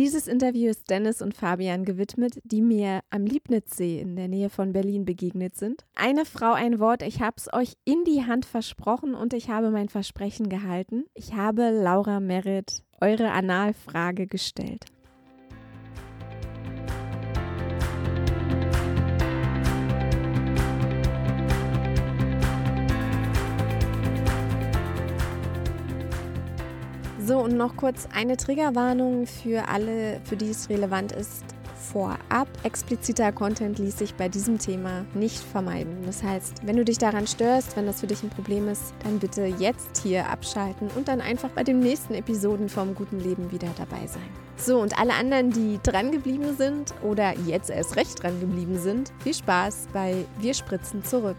Dieses Interview ist Dennis und Fabian gewidmet, die mir am Liebnitzsee in der Nähe von Berlin begegnet sind. Eine Frau, ein Wort, ich habe es euch in die Hand versprochen und ich habe mein Versprechen gehalten. Ich habe Laura Merritt eure Analfrage gestellt. So, und noch kurz eine Triggerwarnung für alle, für die es relevant ist. Vorab, expliziter Content ließ sich bei diesem Thema nicht vermeiden. Das heißt, wenn du dich daran störst, wenn das für dich ein Problem ist, dann bitte jetzt hier abschalten und dann einfach bei den nächsten Episoden vom guten Leben wieder dabei sein. So, und alle anderen, die dran geblieben sind oder jetzt erst recht dran geblieben sind, viel Spaß bei Wir spritzen zurück.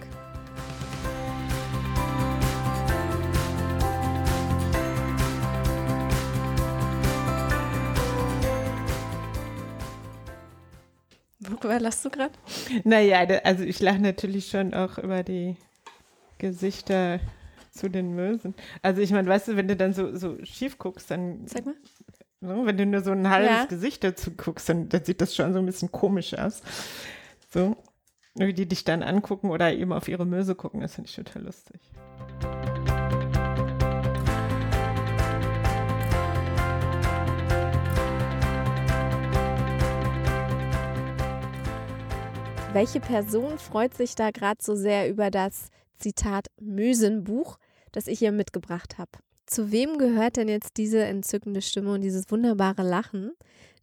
Worüber lachst du gerade? Naja, also ich lache natürlich schon auch über die Gesichter zu den Mösen. Also ich meine, weißt du, wenn du dann so, so schief guckst, dann. Sag mal. So, wenn du nur so ein halbes Ja. Gesicht dazu guckst, dann, dann sieht das schon so ein bisschen komisch aus. So, wie die dich dann angucken oder eben auf ihre Möse gucken, das finde ich total lustig. Welche Person freut sich da gerade so sehr über das Zitat Mösenbuch, das ich hier mitgebracht habe? Zu wem gehört denn jetzt diese entzückende Stimme und dieses wunderbare Lachen?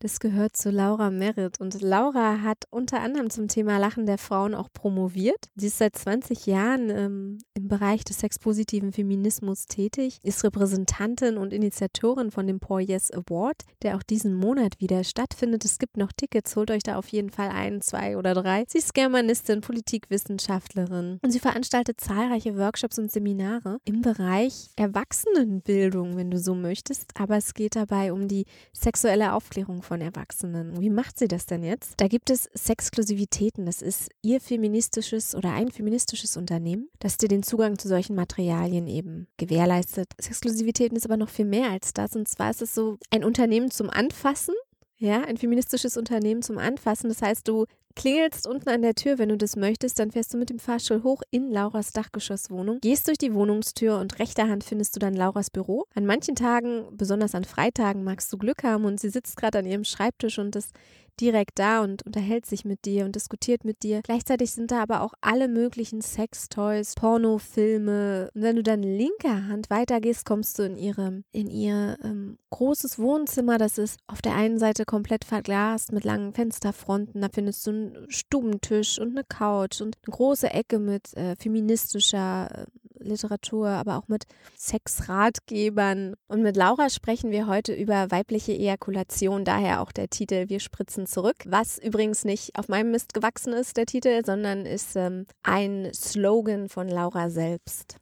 Das gehört zu Laura Merritt. Und Laura hat unter anderem zum Thema Lachen der Frauen auch promoviert. Sie ist seit 20 Jahren ähm, im Bereich des sexpositiven Feminismus tätig, ist Repräsentantin und Initiatorin von dem Poor Yes Award, der auch diesen Monat wieder stattfindet. Es gibt noch Tickets, holt euch da auf jeden Fall ein, zwei oder drei. Sie ist Germanistin, Politikwissenschaftlerin und sie veranstaltet zahlreiche Workshops und Seminare im Bereich Erwachsenenbildung, wenn du so möchtest. Aber es geht dabei um die sexuelle Aufklärung von Erwachsenen. Wie macht sie das denn jetzt? Da gibt es Sexklusivitäten. Das ist ihr feministisches oder ein feministisches Unternehmen, das dir den Zugang zu solchen Materialien eben gewährleistet. Sexklusivitäten ist aber noch viel mehr als das. Und zwar ist es so ein Unternehmen zum Anfassen. Ja, ein feministisches Unternehmen zum Anfassen. Das heißt, du klingelst unten an der Tür, wenn du das möchtest, dann fährst du mit dem Fahrstuhl hoch in Lauras Dachgeschosswohnung, gehst durch die Wohnungstür und rechter Hand findest du dann Lauras Büro. An manchen Tagen, besonders an Freitagen, magst du Glück haben und sie sitzt gerade an ihrem Schreibtisch und ist direkt da und unterhält sich mit dir und diskutiert mit dir. Gleichzeitig sind da aber auch alle möglichen Sextoys, Pornofilme. Und wenn du dann linker Hand weitergehst, kommst du in ihre, in ihr ähm, großes Wohnzimmer. Das ist auf der einen Seite komplett verglast mit langen Fensterfronten. Da findest du einen Stubentisch und eine Couch und eine große Ecke mit äh, feministischer äh, Literatur, aber auch mit Sexratgebern. Und mit Laura sprechen wir heute über weibliche Ejakulation, daher auch der Titel Wir spritzen zurück. Was übrigens nicht auf meinem Mist gewachsen ist, der Titel, sondern ist ähm, ein Slogan von Laura selbst.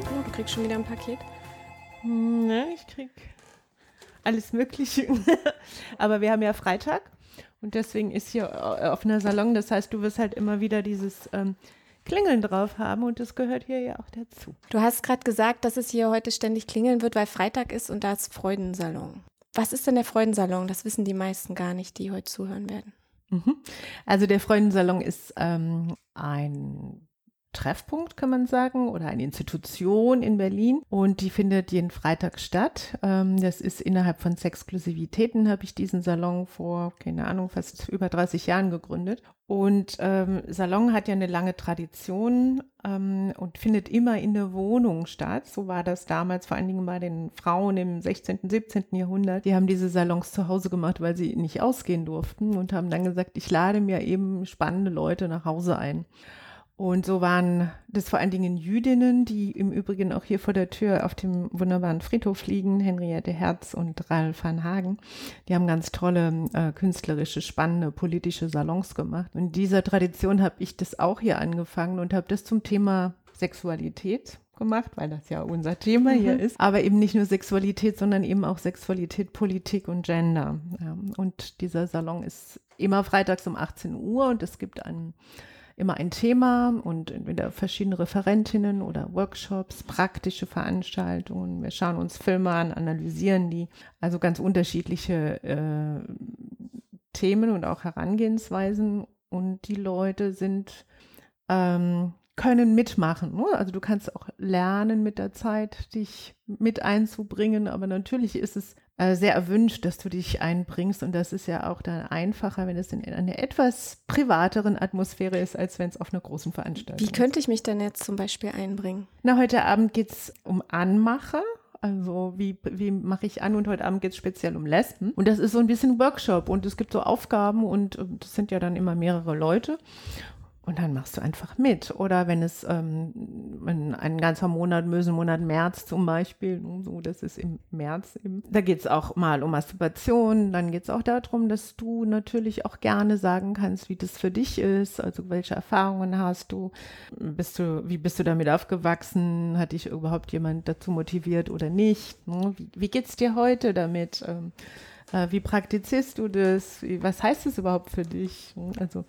Oh, du kriegst schon wieder ein Paket. Hm, Ne, ich krieg alles Mögliche. Aber wir haben ja Freitag und deswegen ist hier äh, offener Salon. Das heißt, du wirst halt immer wieder dieses ähm, Klingeln drauf haben und das gehört hier ja auch dazu. Du hast gerade gesagt, dass es hier heute ständig klingeln wird, weil Freitag ist und da ist Freudensalon. Was ist denn der Freudensalon? Das wissen die meisten gar nicht, die heute zuhören werden. Mhm. Also der Freundensalon ist ähm, ein Treffpunkt, kann man sagen, oder eine Institution in Berlin und die findet jeden Freitag statt. Ähm, das ist innerhalb von Sexklusivitäten, habe ich diesen Salon vor, keine Ahnung, fast über 30 Jahren gegründet. Und ähm, Salon hat ja eine lange Tradition ähm, und findet immer in der Wohnung statt. So war das damals vor allen Dingen bei den Frauen im 16., 17. Jahrhundert. Die haben diese Salons zu Hause gemacht, weil sie nicht ausgehen durften und haben dann gesagt, ich lade mir eben spannende Leute nach Hause ein. Und so waren das vor allen Dingen Jüdinnen, die im Übrigen auch hier vor der Tür auf dem wunderbaren Friedhof liegen, Henriette Herz und Ralf van Hagen. Die haben ganz tolle äh, künstlerische, spannende politische Salons gemacht. Und in dieser Tradition habe ich das auch hier angefangen und habe das zum Thema Sexualität gemacht, weil das ja unser Thema hier ist. Aber eben nicht nur Sexualität, sondern eben auch Sexualität, Politik und Gender. Ja, und dieser Salon ist immer freitags um 18 Uhr und es gibt einen immer ein Thema und entweder verschiedene Referentinnen oder Workshops, praktische Veranstaltungen. Wir schauen uns Filme an, analysieren die. Also ganz unterschiedliche äh, Themen und auch Herangehensweisen. Und die Leute sind ähm, können mitmachen. Ne? Also du kannst auch lernen mit der Zeit, dich mit einzubringen, aber natürlich ist es äh, sehr erwünscht, dass du dich einbringst und das ist ja auch dann einfacher, wenn es in einer etwas privateren Atmosphäre ist, als wenn es auf einer großen Veranstaltung ist. Wie könnte ich mich denn jetzt zum Beispiel einbringen? Na, heute Abend geht es um Anmacher. Also wie, wie mache ich an und heute Abend geht es speziell um Lesben. Und das ist so ein bisschen Workshop und es gibt so Aufgaben und das sind ja dann immer mehrere Leute. Und dann machst du einfach mit. Oder wenn es ähm, ein ganzer Monat, Mösenmonat März zum Beispiel, so, das ist im März eben. Da geht es auch mal um Masturbation. Dann geht es auch darum, dass du natürlich auch gerne sagen kannst, wie das für dich ist. Also welche Erfahrungen hast du? Bist du, wie bist du damit aufgewachsen? Hat dich überhaupt jemand dazu motiviert oder nicht? Ne? Wie, wie es dir heute damit? Ähm, äh, wie praktizierst du das? Was heißt es überhaupt für dich? Also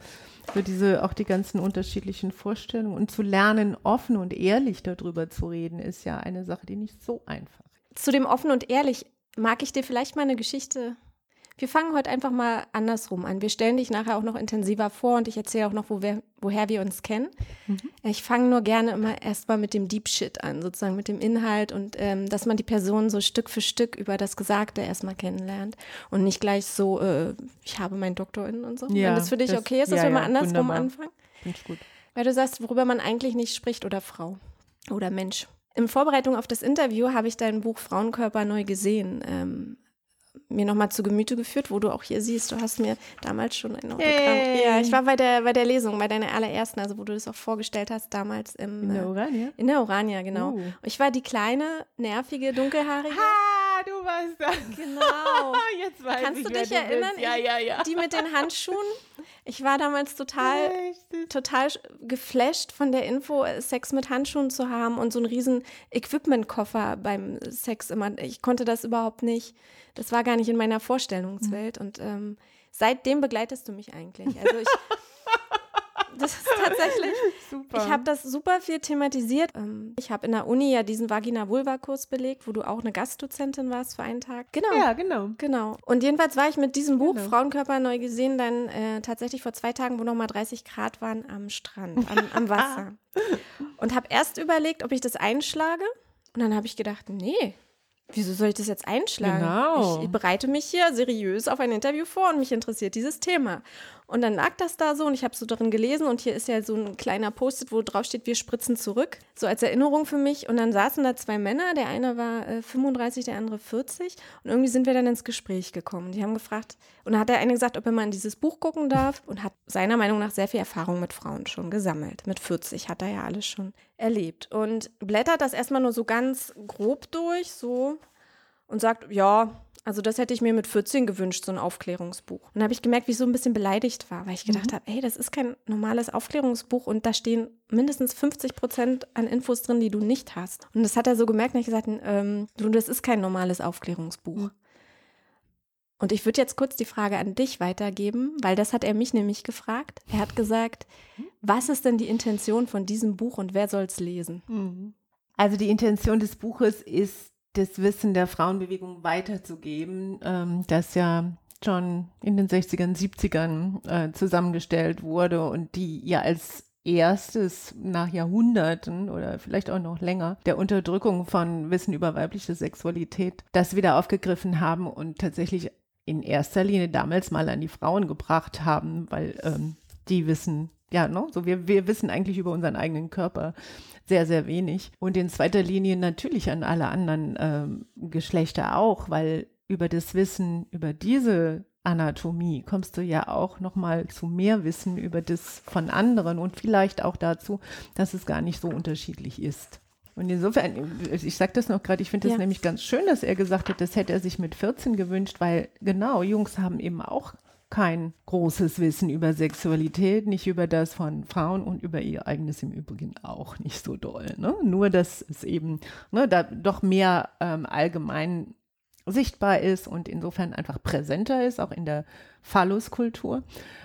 für diese auch die ganzen unterschiedlichen Vorstellungen und zu lernen, offen und ehrlich darüber zu reden, ist ja eine Sache, die nicht so einfach ist. Zu dem offen und ehrlich mag ich dir vielleicht mal eine Geschichte wir fangen heute einfach mal andersrum an. Wir stellen dich nachher auch noch intensiver vor und ich erzähle auch noch, wo wir, woher wir uns kennen. Mhm. Ich fange nur gerne immer erstmal mit dem Deep Shit an, sozusagen mit dem Inhalt und ähm, dass man die Person so Stück für Stück über das Gesagte erstmal kennenlernt und nicht gleich so, äh, ich habe meinen Doktorin und so. Ja, Wenn das für dich das, okay ist, dass ja, wir mal andersrum wunderbar. anfangen. Finde ich gut. Weil du sagst, worüber man eigentlich nicht spricht oder Frau oder Mensch. In Vorbereitung auf das Interview habe ich dein Buch Frauenkörper neu gesehen. Ähm, mir nochmal zu Gemüte geführt, wo du auch hier siehst, du hast mir damals schon ein Autogramm. Hey. Ja, ich war bei der, bei der Lesung, bei deiner allerersten, also wo du das auch vorgestellt hast, damals im, in der Orania. In der Orania, genau. Uh. Ich war die kleine, nervige, dunkelhaarige. Du warst das. Genau. Jetzt weiß Kannst ich, du dich erinnern? Du ja, ja, ja. Die mit den Handschuhen. Ich war damals total, total geflasht von der Info, Sex mit Handschuhen zu haben und so einen riesen Equipment-Koffer beim Sex immer. Ich konnte das überhaupt nicht. Das war gar nicht in meiner Vorstellungswelt. Mhm. Und ähm, seitdem begleitest du mich eigentlich. Also ich. das ist tatsächlich. Super. Ich habe das super viel thematisiert. Ähm, ich habe in der Uni ja diesen Vagina-Vulva-Kurs belegt, wo du auch eine Gastdozentin warst für einen Tag. Genau. Ja, genau. Genau. Und jedenfalls war ich mit diesem Buch genau. Frauenkörper neu gesehen dann äh, tatsächlich vor zwei Tagen, wo nochmal 30 Grad waren, am Strand, am, am Wasser. Und habe erst überlegt, ob ich das einschlage. Und dann habe ich gedacht, nee, wieso soll ich das jetzt einschlagen? Genau. Ich, ich, bereite mich hier seriös auf ein Interview vor und mich interessiert dieses Thema. Und dann lag das da so und ich habe so darin gelesen und hier ist ja so ein kleiner Post-it, wo drauf steht, wir spritzen zurück. So als Erinnerung für mich. Und dann saßen da zwei Männer, der eine war äh, 35, der andere 40. Und irgendwie sind wir dann ins Gespräch gekommen. Die haben gefragt, und dann hat der eine gesagt, ob er mal in dieses Buch gucken darf und hat seiner Meinung nach sehr viel Erfahrung mit Frauen schon gesammelt. Mit 40 hat er ja alles schon erlebt. Und blättert das erstmal nur so ganz grob durch, so und sagt, ja, also das hätte ich mir mit 14 gewünscht, so ein Aufklärungsbuch. Und dann habe ich gemerkt, wie ich so ein bisschen beleidigt war, weil ich gedacht mhm. habe, ey, das ist kein normales Aufklärungsbuch und da stehen mindestens 50 Prozent an Infos drin, die du nicht hast. Und das hat er so gemerkt und ich gesagt, ähm, du, das ist kein normales Aufklärungsbuch. Mhm. Und ich würde jetzt kurz die Frage an dich weitergeben, weil das hat er mich nämlich gefragt. Er hat gesagt, mhm. was ist denn die Intention von diesem Buch und wer soll es lesen? Mhm. Also die Intention des Buches ist, das Wissen der Frauenbewegung weiterzugeben, ähm, das ja schon in den 60ern, 70ern äh, zusammengestellt wurde und die ja als erstes nach Jahrhunderten oder vielleicht auch noch länger der Unterdrückung von Wissen über weibliche Sexualität das wieder aufgegriffen haben und tatsächlich in erster Linie damals mal an die Frauen gebracht haben, weil ähm, die wissen, ja, ne, so wir, wir wissen eigentlich über unseren eigenen Körper sehr, sehr wenig. Und in zweiter Linie natürlich an alle anderen ähm, Geschlechter auch, weil über das Wissen, über diese Anatomie kommst du ja auch noch mal zu mehr Wissen über das von anderen und vielleicht auch dazu, dass es gar nicht so unterschiedlich ist. Und insofern, ich sage das noch gerade, ich finde das ja. nämlich ganz schön, dass er gesagt hat, das hätte er sich mit 14 gewünscht, weil genau, Jungs haben eben auch kein großes Wissen über Sexualität, nicht über das von Frauen und über ihr eigenes im Übrigen auch nicht so doll. Ne? Nur, dass es eben ne, da doch mehr ähm, allgemein sichtbar ist und insofern einfach präsenter ist, auch in der Phalluskultur.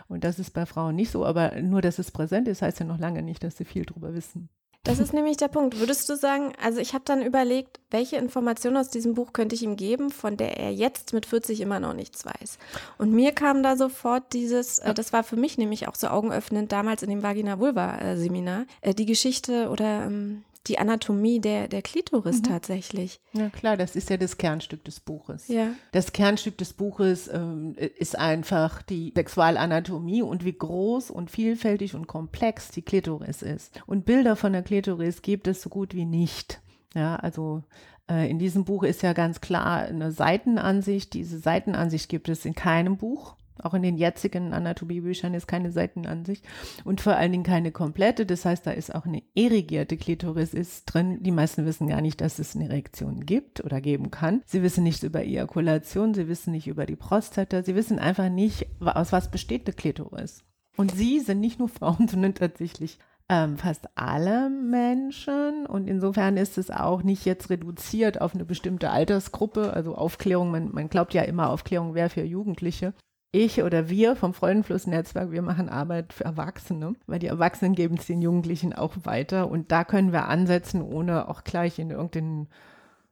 Und das ist bei Frauen nicht so, aber nur, dass es präsent ist, heißt ja noch lange nicht, dass sie viel drüber wissen. Das ist nämlich der Punkt. Würdest du sagen, also ich habe dann überlegt, welche Informationen aus diesem Buch könnte ich ihm geben, von der er jetzt mit 40 immer noch nichts weiß. Und mir kam da sofort dieses, äh, das war für mich nämlich auch so augenöffnend damals in dem Vagina-Vulva-Seminar, äh, die Geschichte oder ähm, die Anatomie der, der Klitoris mhm. tatsächlich. Ja klar, das ist ja das Kernstück des Buches. Ja. Das Kernstück des Buches ähm, ist einfach die Sexualanatomie und wie groß und vielfältig und komplex die Klitoris ist. Und Bilder von der Klitoris gibt es so gut wie nicht. Ja, also äh, in diesem Buch ist ja ganz klar eine Seitenansicht. Diese Seitenansicht gibt es in keinem Buch. Auch in den jetzigen Anatomiebüchern ist keine Seitenansicht und vor allen Dingen keine komplette. Das heißt, da ist auch eine erigierte Klitoris ist drin. Die meisten wissen gar nicht, dass es eine Erektion gibt oder geben kann. Sie wissen nichts über Ejakulation, sie wissen nicht über die Prostata, sie wissen einfach nicht, aus was besteht eine Klitoris. Und sie sind nicht nur Frauen, sondern tatsächlich ähm, fast alle Menschen. Und insofern ist es auch nicht jetzt reduziert auf eine bestimmte Altersgruppe. Also Aufklärung, man, man glaubt ja immer, Aufklärung wäre für Jugendliche ich oder wir vom Freudenfluss-Netzwerk, wir machen Arbeit für Erwachsene, weil die Erwachsenen geben es den Jugendlichen auch weiter. Und da können wir ansetzen, ohne auch gleich in irgendeinen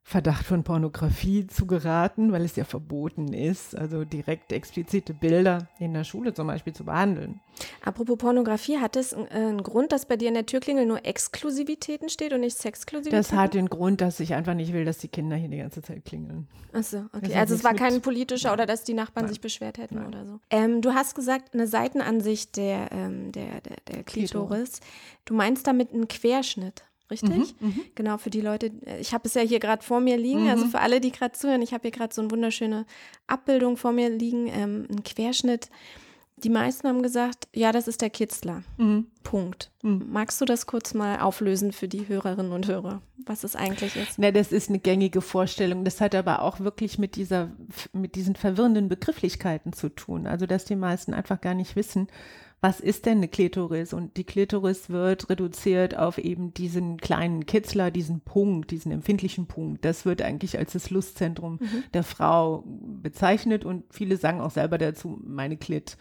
Verdacht von Pornografie zu geraten, weil es ja verboten ist, also direkt explizite Bilder in der Schule zum Beispiel zu behandeln. Apropos Pornografie, hat es äh, einen Grund, dass bei dir in der Türklingel nur Exklusivitäten steht und nicht Sexklusivitäten? Das hat den Grund, dass ich einfach nicht will, dass die Kinder hier die ganze Zeit klingeln. Achso, okay. Also es war kein politischer oder dass die Nachbarn Nein. sich beschwert hätten Nein. oder so. Ähm, du hast gesagt, eine Seitenansicht der, ähm, der, der, der Klitoris. Du meinst damit einen Querschnitt? Richtig? Mhm, mhm, genau, für die Leute, äh, ich habe es ja hier gerade vor mir liegen, also mhm. also für alle, die gerade zuhören, ich habe hier gerade so eine wunderschöne Abbildung vor mir liegen, ähm, ein Querschnitt. Die meisten haben gesagt, ja, das ist der Kitzler. Mhm. Punkt. Mhm. Magst du das kurz mal auflösen für die Hörerinnen und Hörer, was es eigentlich ist? Na, das ist eine gängige Vorstellung. Das hat aber auch wirklich mit dieser, mit diesen verwirrenden Begrifflichkeiten zu tun. Also, dass die meisten einfach gar nicht wissen, was ist denn eine Klitoris? Und die Klitoris wird reduziert auf eben diesen kleinen Kitzler, diesen Punkt, diesen empfindlichen Punkt. Das wird eigentlich als das Lustzentrum mhm. der Frau bezeichnet und viele sagen auch selber dazu, meine Klit.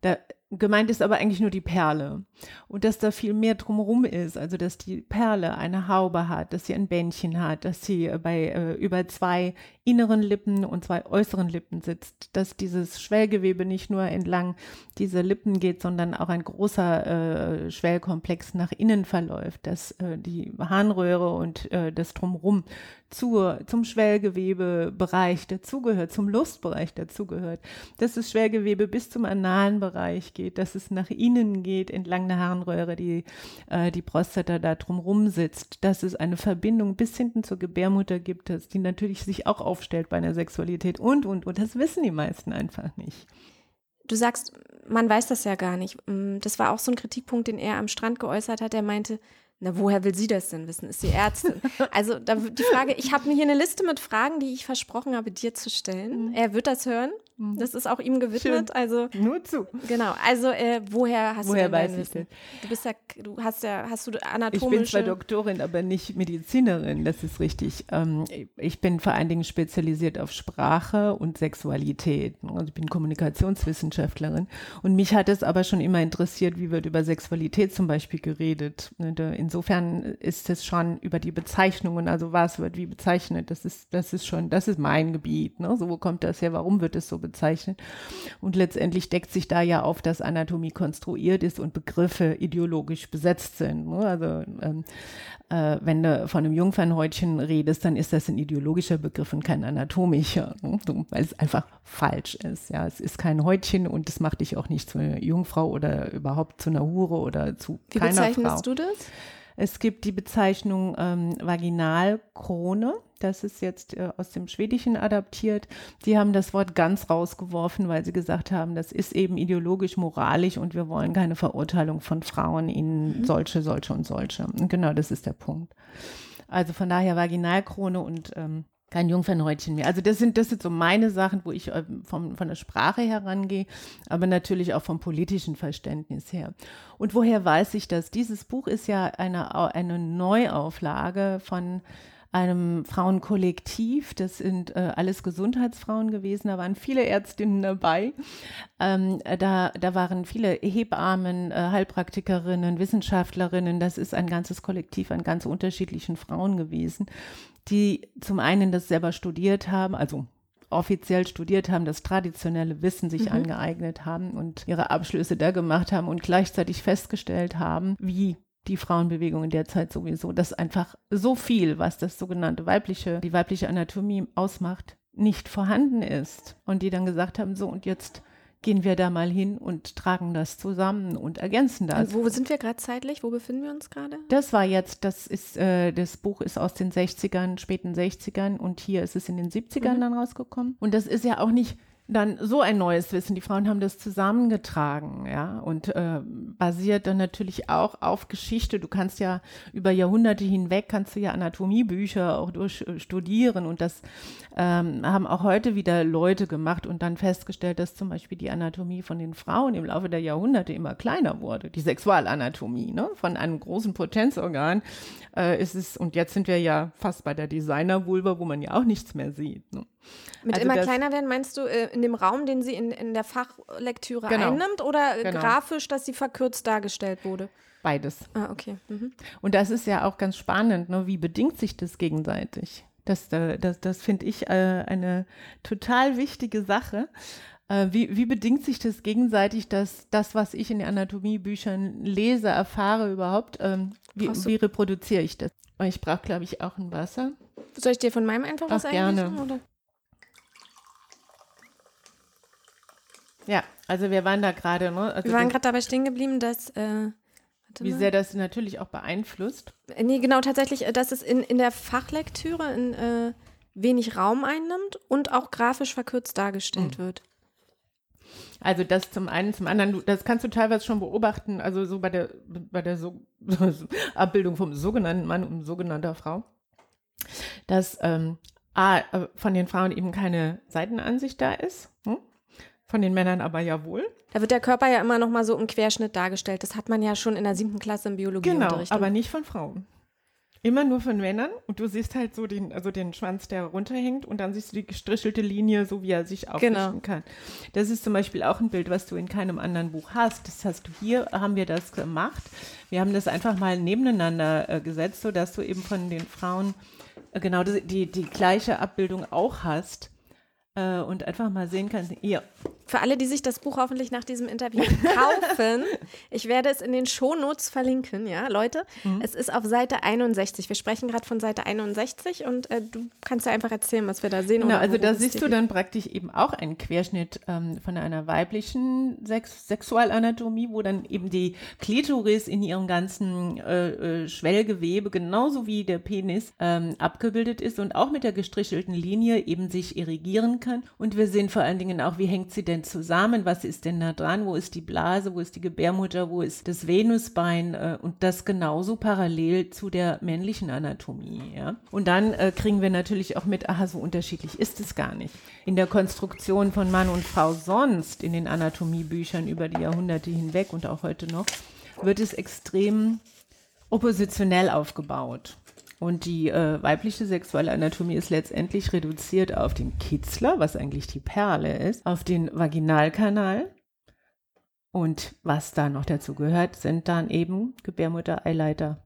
Da Gemeint ist aber eigentlich nur die Perle. Und dass da viel mehr drumherum ist. Also, dass die Perle eine Haube hat, dass sie ein Bändchen hat, dass sie äh, bei äh, über zwei inneren Lippen und zwei äußeren Lippen sitzt. Dass dieses Schwellgewebe nicht nur entlang dieser Lippen geht, sondern auch ein großer äh, Schwellkomplex nach innen verläuft. Dass äh, die Harnröhre und äh, das Drumherum zur, zum Schwellgewebebereich dazugehört, zum Lustbereich dazugehört. Dass das Schwellgewebe bis zum analen Bereich geht, dass es nach innen geht, entlang der Harnröhre, die äh, die Prostata da drumrum sitzt, dass es eine Verbindung bis hinten zur Gebärmutter gibt, dass die natürlich sich auch aufstellt bei einer Sexualität und, und, und. Das wissen die meisten einfach nicht. Du sagst, man weiß das ja gar nicht. Mm, das war auch so ein Kritikpunkt, den er am Strand geäußert hat. Er meinte, na, woher will sie das denn wissen? Ist sie Ärztin? Also da, die Frage, ich habe mir hier eine Liste mit Fragen, die ich versprochen habe, dir zu stellen. Mhm. Er wird das hören. Mhm. Das ist auch ihm gewidmet. Schön. Also nur zu. Genau. Also äh, woher hast woher du denn weiß ich denn? Du bist ja, du hast ja, hast du anatomische. Ich bin zwar Doktorin, aber nicht Medizinerin. Das ist richtig. Ähm, ich bin vor allen Dingen spezialisiert auf Sprache und Sexualität. Also ich bin Kommunikationswissenschaftlerin und mich hat es aber schon immer interessiert, wie wird über Sexualität zum Beispiel geredet. Insofern ist es schon über die Bezeichnungen, also was wird wie bezeichnet. Das ist, das ist schon, das ist mein Gebiet. Ne? So wo kommt das her? Warum wird es so bezeichnet. Und letztendlich deckt sich da ja auf, dass Anatomie konstruiert ist und Begriffe ideologisch besetzt sind. Ne? Also ähm, äh, wenn du von einem Jungfernhäutchen redest, dann ist das ein ideologischer Begriff und kein anatomischer, ne? weil es einfach falsch ist. Ja, es ist kein Häutchen und es macht dich auch nicht zu einer Jungfrau oder überhaupt zu einer Hure oder zu Wie keiner Frau. Wie bezeichnest du das? Es gibt die Bezeichnung ähm, Vaginalkrone. Das ist jetzt äh, aus dem Schwedischen adaptiert. Die haben das Wort ganz rausgeworfen, weil sie gesagt haben, das ist eben ideologisch, moralisch und wir wollen keine Verurteilung von Frauen in mhm. solche, solche und solche. Und genau das ist der Punkt. Also von daher Vaginalkrone und ähm, kein Jungfernhäutchen mehr. Also das sind, das sind so meine Sachen, wo ich äh, vom, von der Sprache herangehe, aber natürlich auch vom politischen Verständnis her. Und woher weiß ich das? Dieses Buch ist ja eine, eine Neuauflage von einem Frauenkollektiv. Das sind äh, alles Gesundheitsfrauen gewesen. Da waren viele Ärztinnen dabei. Ähm, da, da waren viele Hebammen, äh, Heilpraktikerinnen, Wissenschaftlerinnen. Das ist ein ganzes Kollektiv an ganz unterschiedlichen Frauen gewesen, die zum einen das selber studiert haben, also offiziell studiert haben, das traditionelle Wissen sich mhm. angeeignet haben und ihre Abschlüsse da gemacht haben und gleichzeitig festgestellt haben, wie die Frauenbewegung in der Zeit sowieso, dass einfach so viel, was das sogenannte weibliche, die weibliche Anatomie ausmacht, nicht vorhanden ist. Und die dann gesagt haben, so und jetzt gehen wir da mal hin und tragen das zusammen und ergänzen das. Und wo sind wir gerade zeitlich? Wo befinden wir uns gerade? Das war jetzt, das ist, äh, das Buch ist aus den 60ern, späten 60ern und hier ist es in den 70ern mhm. dann rausgekommen. Und das ist ja auch nicht dann so ein neues Wissen. Die Frauen haben das zusammengetragen, ja, und äh, basiert dann natürlich auch auf Geschichte. Du kannst ja über Jahrhunderte hinweg kannst du ja Anatomiebücher auch durchstudieren und das ähm, haben auch heute wieder Leute gemacht und dann festgestellt, dass zum Beispiel die Anatomie von den Frauen im Laufe der Jahrhunderte immer kleiner wurde. Die Sexualanatomie, ne, von einem großen Potenzorgan äh, ist es und jetzt sind wir ja fast bei der Designervulva, wo man ja auch nichts mehr sieht. Ne? Mit also immer kleiner werden meinst du äh, in dem Raum, den sie in, in der Fachlektüre genau. einnimmt oder genau. grafisch, dass sie verkürzt dargestellt wurde? Beides. Ah, okay. Mhm. Und das ist ja auch ganz spannend, ne? wie bedingt sich das gegenseitig? Das, das, das finde ich äh, eine total wichtige Sache. Äh, wie, wie bedingt sich das gegenseitig, dass das, was ich in den Anatomiebüchern lese, erfahre überhaupt, ähm, wie, wie reproduziere ich das? Ich brauche, glaube ich, auch ein Wasser. Soll ich dir von meinem einfach was Ach, gerne. Oder? Ja, also wir waren da gerade, ne? Also wir waren gerade dabei stehen geblieben, dass äh, wie sehr das natürlich auch beeinflusst. Äh, nee, genau, tatsächlich, äh, dass es in, in der Fachlektüre in, äh, wenig Raum einnimmt und auch grafisch verkürzt dargestellt mhm. wird. Also das zum einen, zum anderen, das kannst du teilweise schon beobachten, also so bei der, bei der so, Abbildung vom sogenannten Mann und sogenannter Frau, dass ähm, A, äh, von den Frauen eben keine Seitenansicht da ist. Hm? Von den Männern aber ja wohl. Da wird der Körper ja immer noch mal so im Querschnitt dargestellt. Das hat man ja schon in der siebten Klasse im Biologieunterricht. Genau, aber nicht von Frauen. Immer nur von Männern und du siehst halt so den, also den Schwanz, der runterhängt und dann siehst du die gestrichelte Linie, so wie er sich aufrichten genau. kann. Das ist zum Beispiel auch ein Bild, was du in keinem anderen Buch hast. Das hast du hier, haben wir das gemacht. Wir haben das einfach mal nebeneinander äh, gesetzt, sodass du eben von den Frauen äh, genau die, die, die gleiche Abbildung auch hast äh, und einfach mal sehen kann, ja. Für alle, die sich das Buch hoffentlich nach diesem Interview kaufen, ich werde es in den Shownotes verlinken, ja, Leute. Mhm. Es ist auf Seite 61. Wir sprechen gerade von Seite 61 und äh, du kannst ja einfach erzählen, was wir da sehen. Genau, also da siehst du dann praktisch eben auch einen Querschnitt ähm, von einer weiblichen Sex Sexualanatomie, wo dann eben die Klitoris in ihrem ganzen äh, äh, Schwellgewebe genauso wie der Penis ähm, abgebildet ist und auch mit der gestrichelten Linie eben sich irrigieren kann. Und wir sehen vor allen Dingen auch, wie hängt sie denn zusammen? Was ist denn da dran? Wo ist die Blase? Wo ist die Gebärmutter? Wo ist das Venusbein? Äh, und das genauso parallel zu der männlichen Anatomie. Ja? Und dann äh, kriegen wir natürlich auch mit, aha, so unterschiedlich ist es gar nicht. In der Konstruktion von Mann und Frau sonst, in den Anatomiebüchern über die Jahrhunderte hinweg und auch heute noch, wird es extrem oppositionell aufgebaut. Und die äh, weibliche sexuelle Anatomie ist letztendlich reduziert auf den Kitzler, was eigentlich die Perle ist, auf den Vaginalkanal. Und was da noch dazu gehört, sind dann eben Gebärmutter, Eileiter.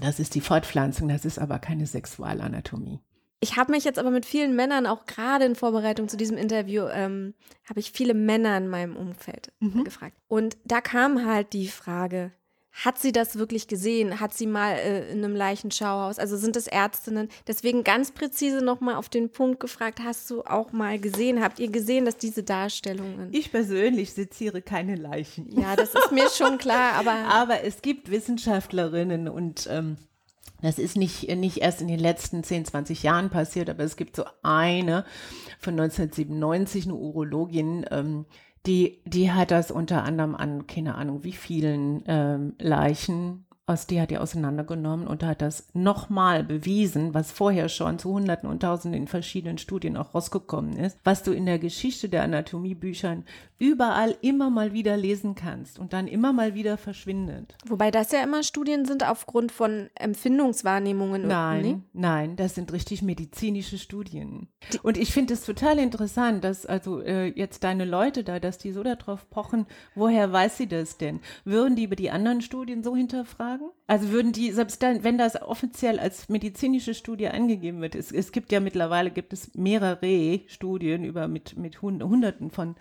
Das ist die Fortpflanzung, das ist aber keine Sexualanatomie. Ich habe mich jetzt aber mit vielen Männern, auch gerade in Vorbereitung zu diesem Interview, ähm, habe ich viele Männer in meinem Umfeld mhm. gefragt. Und da kam halt die Frage, hat sie das wirklich gesehen? Hat sie mal äh, in einem Leichenschauhaus? Also sind es Ärztinnen? Deswegen ganz präzise nochmal auf den Punkt gefragt, hast du auch mal gesehen? Habt ihr gesehen, dass diese Darstellungen. Ich persönlich seziere keine Leichen. Ja, das ist mir schon klar, aber. aber es gibt Wissenschaftlerinnen und ähm, das ist nicht, nicht erst in den letzten 10, 20 Jahren passiert, aber es gibt so eine von 1997, eine Urologin, ähm, die, die hat das unter anderem an, keine Ahnung, wie vielen ähm, Leichen aus die hat die auseinandergenommen und hat das nochmal bewiesen, was vorher schon zu Hunderten und Tausenden in verschiedenen Studien auch rausgekommen ist, was du in der Geschichte der Anatomiebüchern überall immer mal wieder lesen kannst und dann immer mal wieder verschwindet. Wobei das ja immer Studien sind aufgrund von Empfindungswahrnehmungen. Nein, nee? nein, das sind richtig medizinische Studien. Und ich finde es total interessant, dass also äh, jetzt deine Leute da, dass die so darauf pochen, woher weiß sie das denn? Würden die über die anderen Studien so hinterfragen? Also würden die, selbst dann, wenn das offiziell als medizinische Studie angegeben wird, es, es gibt ja mittlerweile, gibt es mehrere Studien über mit, mit Hunderten von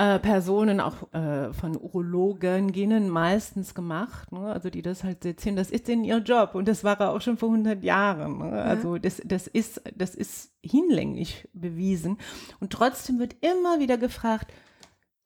äh, Personen, auch äh, von Urologen, Genen meistens gemacht, ne? also die das halt sezieren, das ist in ihr Job und das war er auch schon vor 100 Jahren. Ne? Ja. Also das, das, ist, das ist hinlänglich bewiesen und trotzdem wird immer wieder gefragt,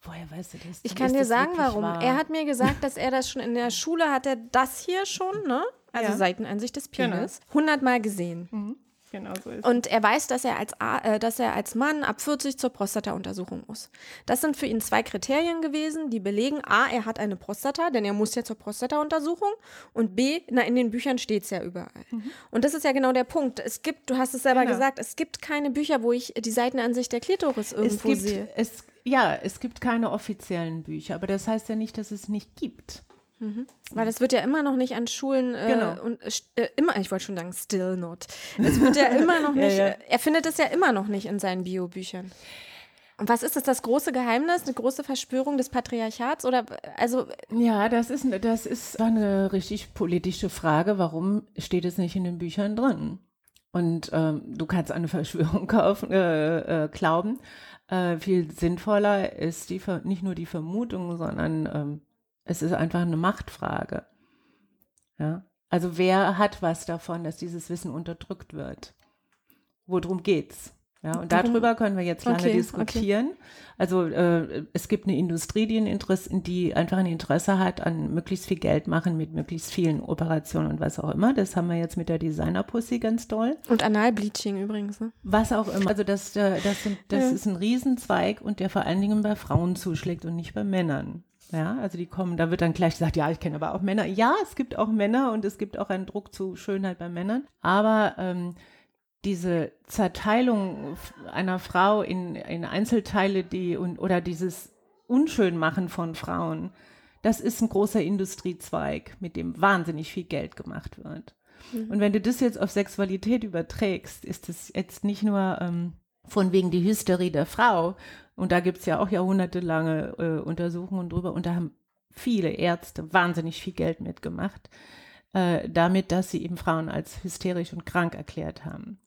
Woher weißt du das? Ich kann dir sagen, warum. Wahr? Er hat mir gesagt, dass er das schon in der Schule hat, er das hier schon, ne? Also ja. Seitenansicht des genau. Penis, genau. 100 Mal gesehen. Mhm. Genau so ist Und er weiß, dass er, als, äh, dass er als Mann ab 40 zur Prostata-Untersuchung muss. Das sind für ihn zwei Kriterien gewesen, die belegen, A, er hat eine Prostata, denn er muss ja zur Prostata-Untersuchung und B, na, in den Büchern steht es ja überall. Mhm. Und das ist ja genau der Punkt. Es gibt, du hast es selber genau. gesagt, es gibt keine Bücher, wo ich die Seitenansicht der Klitoris irgendwo es gibt, sehe. Es, ja, es gibt keine offiziellen Bücher, aber das heißt ja nicht, dass es nicht gibt. Mhm. Weil das wird ja immer noch nicht an Schulen äh, genau. und äh, immer, ich wollte schon sagen, still not. Es wird ja immer noch nicht, ja, ja. er findet es ja immer noch nicht in seinen Biobüchern. Und was ist das, das große Geheimnis, eine große Verschwörung des Patriarchats? Oder also Ja, das ist, das ist eine richtig politische Frage. Warum steht es nicht in den Büchern drin? Und ähm, du kannst eine Verschwörung kaufen, äh, äh, glauben. Äh, viel sinnvoller ist die, nicht nur die Vermutung, sondern ähm, es ist einfach eine Machtfrage. Ja? Also wer hat was davon, dass dieses Wissen unterdrückt wird? Worum geht's? Ja, und darüber können wir jetzt lange okay, diskutieren. Okay. Also äh, es gibt eine Industrie, die ein, Interesse, die einfach ein Interesse hat an möglichst viel Geld machen mit möglichst vielen Operationen und was auch immer. Das haben wir jetzt mit der Designer-Pussy ganz toll. Und Analbleaching übrigens. Ne? Was auch immer. Also das, äh, das, sind, das ja. ist ein Riesenzweig und der vor allen Dingen bei Frauen zuschlägt und nicht bei Männern. Ja, also die kommen, da wird dann gleich gesagt, ja, ich kenne aber auch Männer. Ja, es gibt auch Männer und es gibt auch einen Druck zu Schönheit bei Männern. Aber ähm, diese Zerteilung einer Frau in, in Einzelteile, die und oder dieses Unschönmachen von Frauen, das ist ein großer Industriezweig, mit dem wahnsinnig viel Geld gemacht wird. Mhm. Und wenn du das jetzt auf Sexualität überträgst, ist es jetzt nicht nur ähm, von wegen die Hysterie der Frau, und da gibt es ja auch jahrhundertelange äh, Untersuchungen drüber. Und da haben viele Ärzte wahnsinnig viel Geld mitgemacht, äh, damit, dass sie eben Frauen als hysterisch und krank erklärt haben.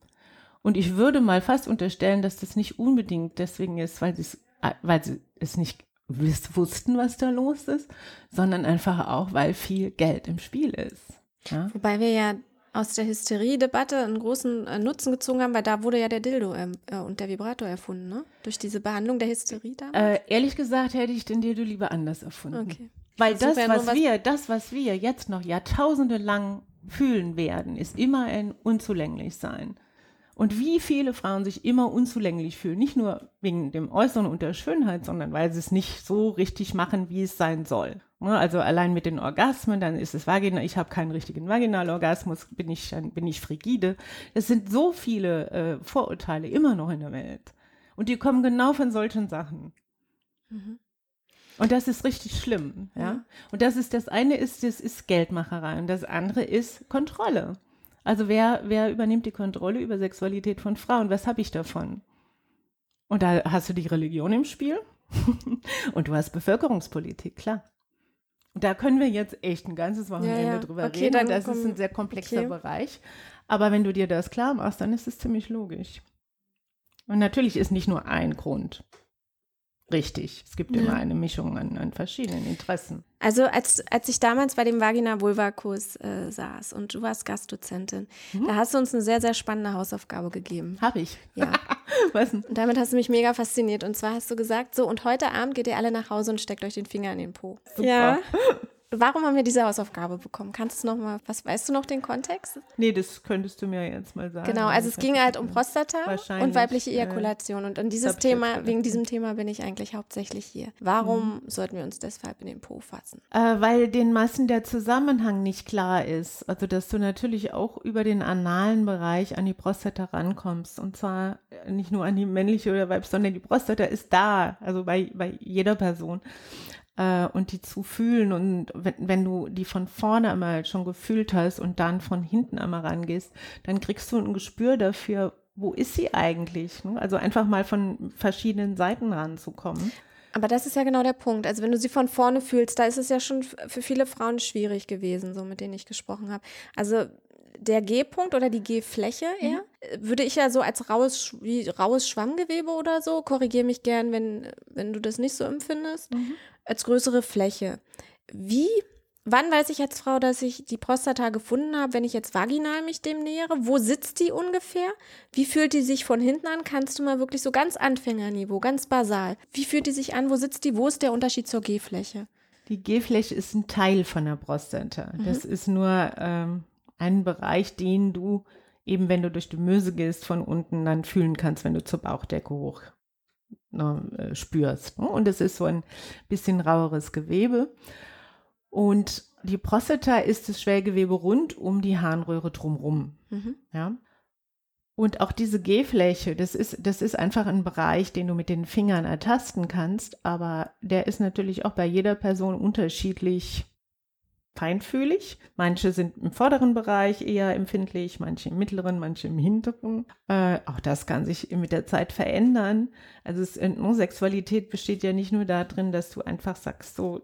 Und ich würde mal fast unterstellen, dass das nicht unbedingt deswegen ist, weil, äh, weil sie es nicht wussten, was da los ist, sondern einfach auch, weil viel Geld im Spiel ist. Ja? Wobei wir ja aus der Hysterie-Debatte einen großen äh, Nutzen gezogen haben, weil da wurde ja der Dildo ähm, äh, und der Vibrator erfunden, ne? Durch diese Behandlung der Hysterie damals. Äh, ehrlich gesagt hätte ich den Dildo lieber anders erfunden. Okay. Weil das, was, was wir, das, was wir jetzt noch jahrtausende lang fühlen werden, ist immer ein Unzulänglichsein. Und wie viele Frauen sich immer unzulänglich fühlen, nicht nur wegen dem Äußeren und der Schönheit, sondern weil sie es nicht so richtig machen, wie es sein soll. Ne, also allein mit den Orgasmen, dann ist es Vagina, ich habe keinen richtigen Vaginalorgasmus, bin ich, bin ich frigide. Es sind so viele äh, Vorurteile immer noch in der Welt. Und die kommen genau von solchen Sachen. Mhm. Und das ist richtig schlimm, ja? ja. Und das ist, das eine ist, das ist Geldmacherei und das andere ist Kontrolle. Also wer, wer übernimmt die Kontrolle über Sexualität von Frauen? Was habe ich davon? Und da hast du die Religion im Spiel und du hast Bevölkerungspolitik, klar. Und da können wir jetzt echt ein ganzes Wochenende ja, ja. drüber okay, reden. Dann das komm, ist ein sehr komplexer okay. Bereich. Aber wenn du dir das klar machst, dann ist es ziemlich logisch. Und natürlich ist nicht nur ein Grund. Richtig. Es gibt ja. immer eine Mischung an, an, verschiedenen Interessen. Also als, als ich damals bei dem Vagina-Vulva-Kurs äh, saß und du warst Gastdozentin, mhm. da hast du uns eine sehr, sehr spannende Hausaufgabe gegeben. Habe ich. Ja. Was denn? Und damit hast du mich mega fasziniert. Und zwar hast du gesagt, so und heute Abend geht ihr alle nach Hause und steckt euch den Finger in den Po. Super. Ja. Warum haben wir diese Hausaufgabe bekommen? Kannst du noch mal, was weißt du noch den Kontext? Nee, das könntest du mir jetzt mal sagen. Genau, also es ging halt um Prostata und weibliche äh, Ejakulation. Und an dieses Thema, wegen diesem Thema bin ich eigentlich hauptsächlich hier. Warum mhm. sollten wir uns deshalb in den Po fassen? Äh, weil den Massen der Zusammenhang nicht klar ist. Also, dass du natürlich auch über den analen Bereich an die Prostata rankommst. Und zwar nicht nur an die männliche oder weibliche, sondern die Prostata ist da. Also bei, bei jeder Person äh, und die zu fühlen. Und wenn, wenn du die von vorne einmal schon gefühlt hast und dann von hinten einmal rangehst, dann kriegst du ein Gespür dafür, wo ist sie eigentlich? Ne? Also einfach mal von verschiedenen Seiten ranzukommen. Aber das ist ja genau der Punkt. Also wenn du sie von vorne fühlst, da ist es ja schon für viele Frauen schwierig gewesen, so mit denen ich gesprochen habe. Also der G-Punkt oder die G-Fläche mhm. eher, mhm. würde ich ja so als raues, wie raues Schwammgewebe oder so, korrigiere mich gern, wenn, wenn du das nicht so empfindest, mhm. als größere Fläche. Wie, wann weiß ich als Frau, dass ich die Prostata gefunden habe, wenn ich jetzt vaginal mich dem nähere? Wo sitzt die ungefähr? Wie fühlt die sich von hinten an? Kannst du mal wirklich so ganz Anfängerniveau, ganz basal. Wie fühlt die sich an? Wo sitzt die? Wo ist der Unterschied zur G-Fläche? Die G-Fläche ist ein Teil von der Prostata. Mhm. Das ist nur ähm, einen Bereich, den du eben, wenn du durch die Möse gehst, von unten dann fühlen kannst, wenn du zur Bauchdecke hoch ne, äh, spürst. Ne? Und es ist so ein bisschen raueres Gewebe. Und die Prostata ist das Schwellgewebe rund um die Harnröhre drumherum. Mhm. Ja? Und auch diese G-Fläche, das ist, das ist einfach ein Bereich, den du mit den Fingern ertasten kannst, aber der ist natürlich auch bei jeder Person unterschiedlich feinfühlig. Manche sind im vorderen Bereich eher empfindlich, manche im mittleren, manche im hinteren. Äh, auch das kann sich mit der Zeit verändern. Also es, Sexualität besteht ja nicht nur darin, dass du einfach sagst, so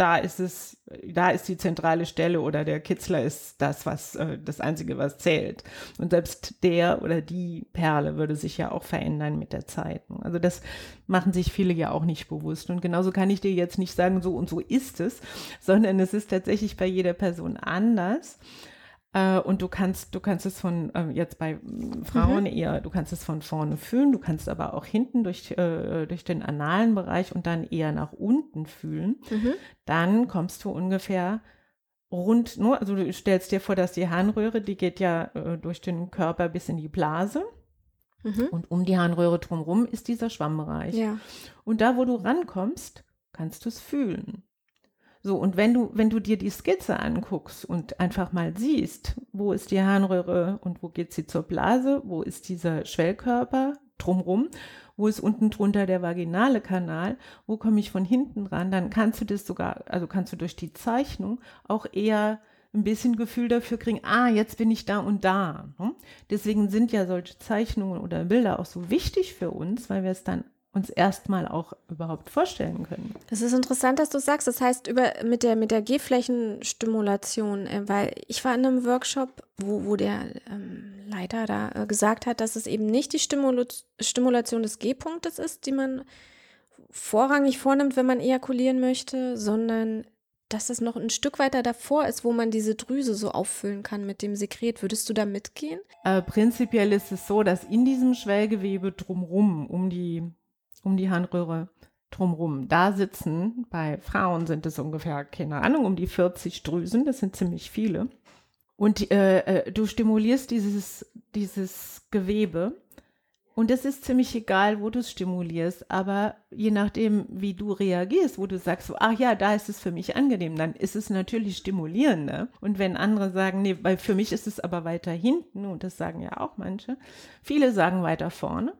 da ist es, da ist die zentrale Stelle oder der Kitzler ist das, was äh, das Einzige, was zählt. Und selbst der oder die Perle würde sich ja auch verändern mit der Zeit. Also das machen sich viele ja auch nicht bewusst. Und genauso kann ich dir jetzt nicht sagen, so und so ist es, sondern es ist tatsächlich bei jeder Person anders. Äh, und du kannst, du kannst es von, äh, jetzt bei Frauen mhm. eher, du kannst es von vorne fühlen, du kannst aber auch hinten durch, äh, durch den analen Bereich und dann eher nach unten fühlen. Mhm. Dann kommst du ungefähr rund, nur, also du stellst dir vor, dass die Harnröhre, die geht ja äh, durch den Körper bis in die Blase. Mhm. Und um die Harnröhre drumherum ist dieser Schwammbereich. Ja. Und da, wo du rankommst, kannst du es fühlen. So, und wenn du, wenn du dir die Skizze anguckst und einfach mal siehst, wo ist die Harnröhre und wo geht sie zur Blase, wo ist dieser Schwellkörper drumrum, wo ist unten drunter der vaginale Kanal, wo komme ich von hinten ran, dann kannst du das sogar, also kannst du durch die Zeichnung auch eher ein bisschen Gefühl dafür kriegen, ah, jetzt bin ich da und da. Ne? Deswegen sind ja solche Zeichnungen oder Bilder auch so wichtig für uns, weil wir es dann uns erstmal auch überhaupt vorstellen können. Das ist interessant, dass du sagst. Das heißt, über, mit der, mit der G-Flächenstimulation, äh, weil ich war in einem Workshop, wo, wo der ähm, Leiter da äh, gesagt hat, dass es eben nicht die Stimul Stimulation des G-Punktes ist, die man vorrangig vornimmt, wenn man ejakulieren möchte, sondern dass es noch ein Stück weiter davor ist, wo man diese Drüse so auffüllen kann mit dem Sekret. Würdest du da mitgehen? Äh, prinzipiell ist es so, dass in diesem Schwellgewebe drumherum, um die um die Harnröhre drumherum. Da sitzen, bei Frauen sind es ungefähr, keine Ahnung, um die 40 Drüsen, das sind ziemlich viele. Und äh, äh, du stimulierst dieses, dieses Gewebe. Und es ist ziemlich egal, wo du es stimulierst, aber je nachdem, wie du reagierst, wo du sagst, so, ach ja, da ist es für mich angenehm, dann ist es natürlich stimulierender. Und wenn andere sagen, nee, weil für mich ist es aber weiter hinten, und das sagen ja auch manche, viele sagen weiter vorne,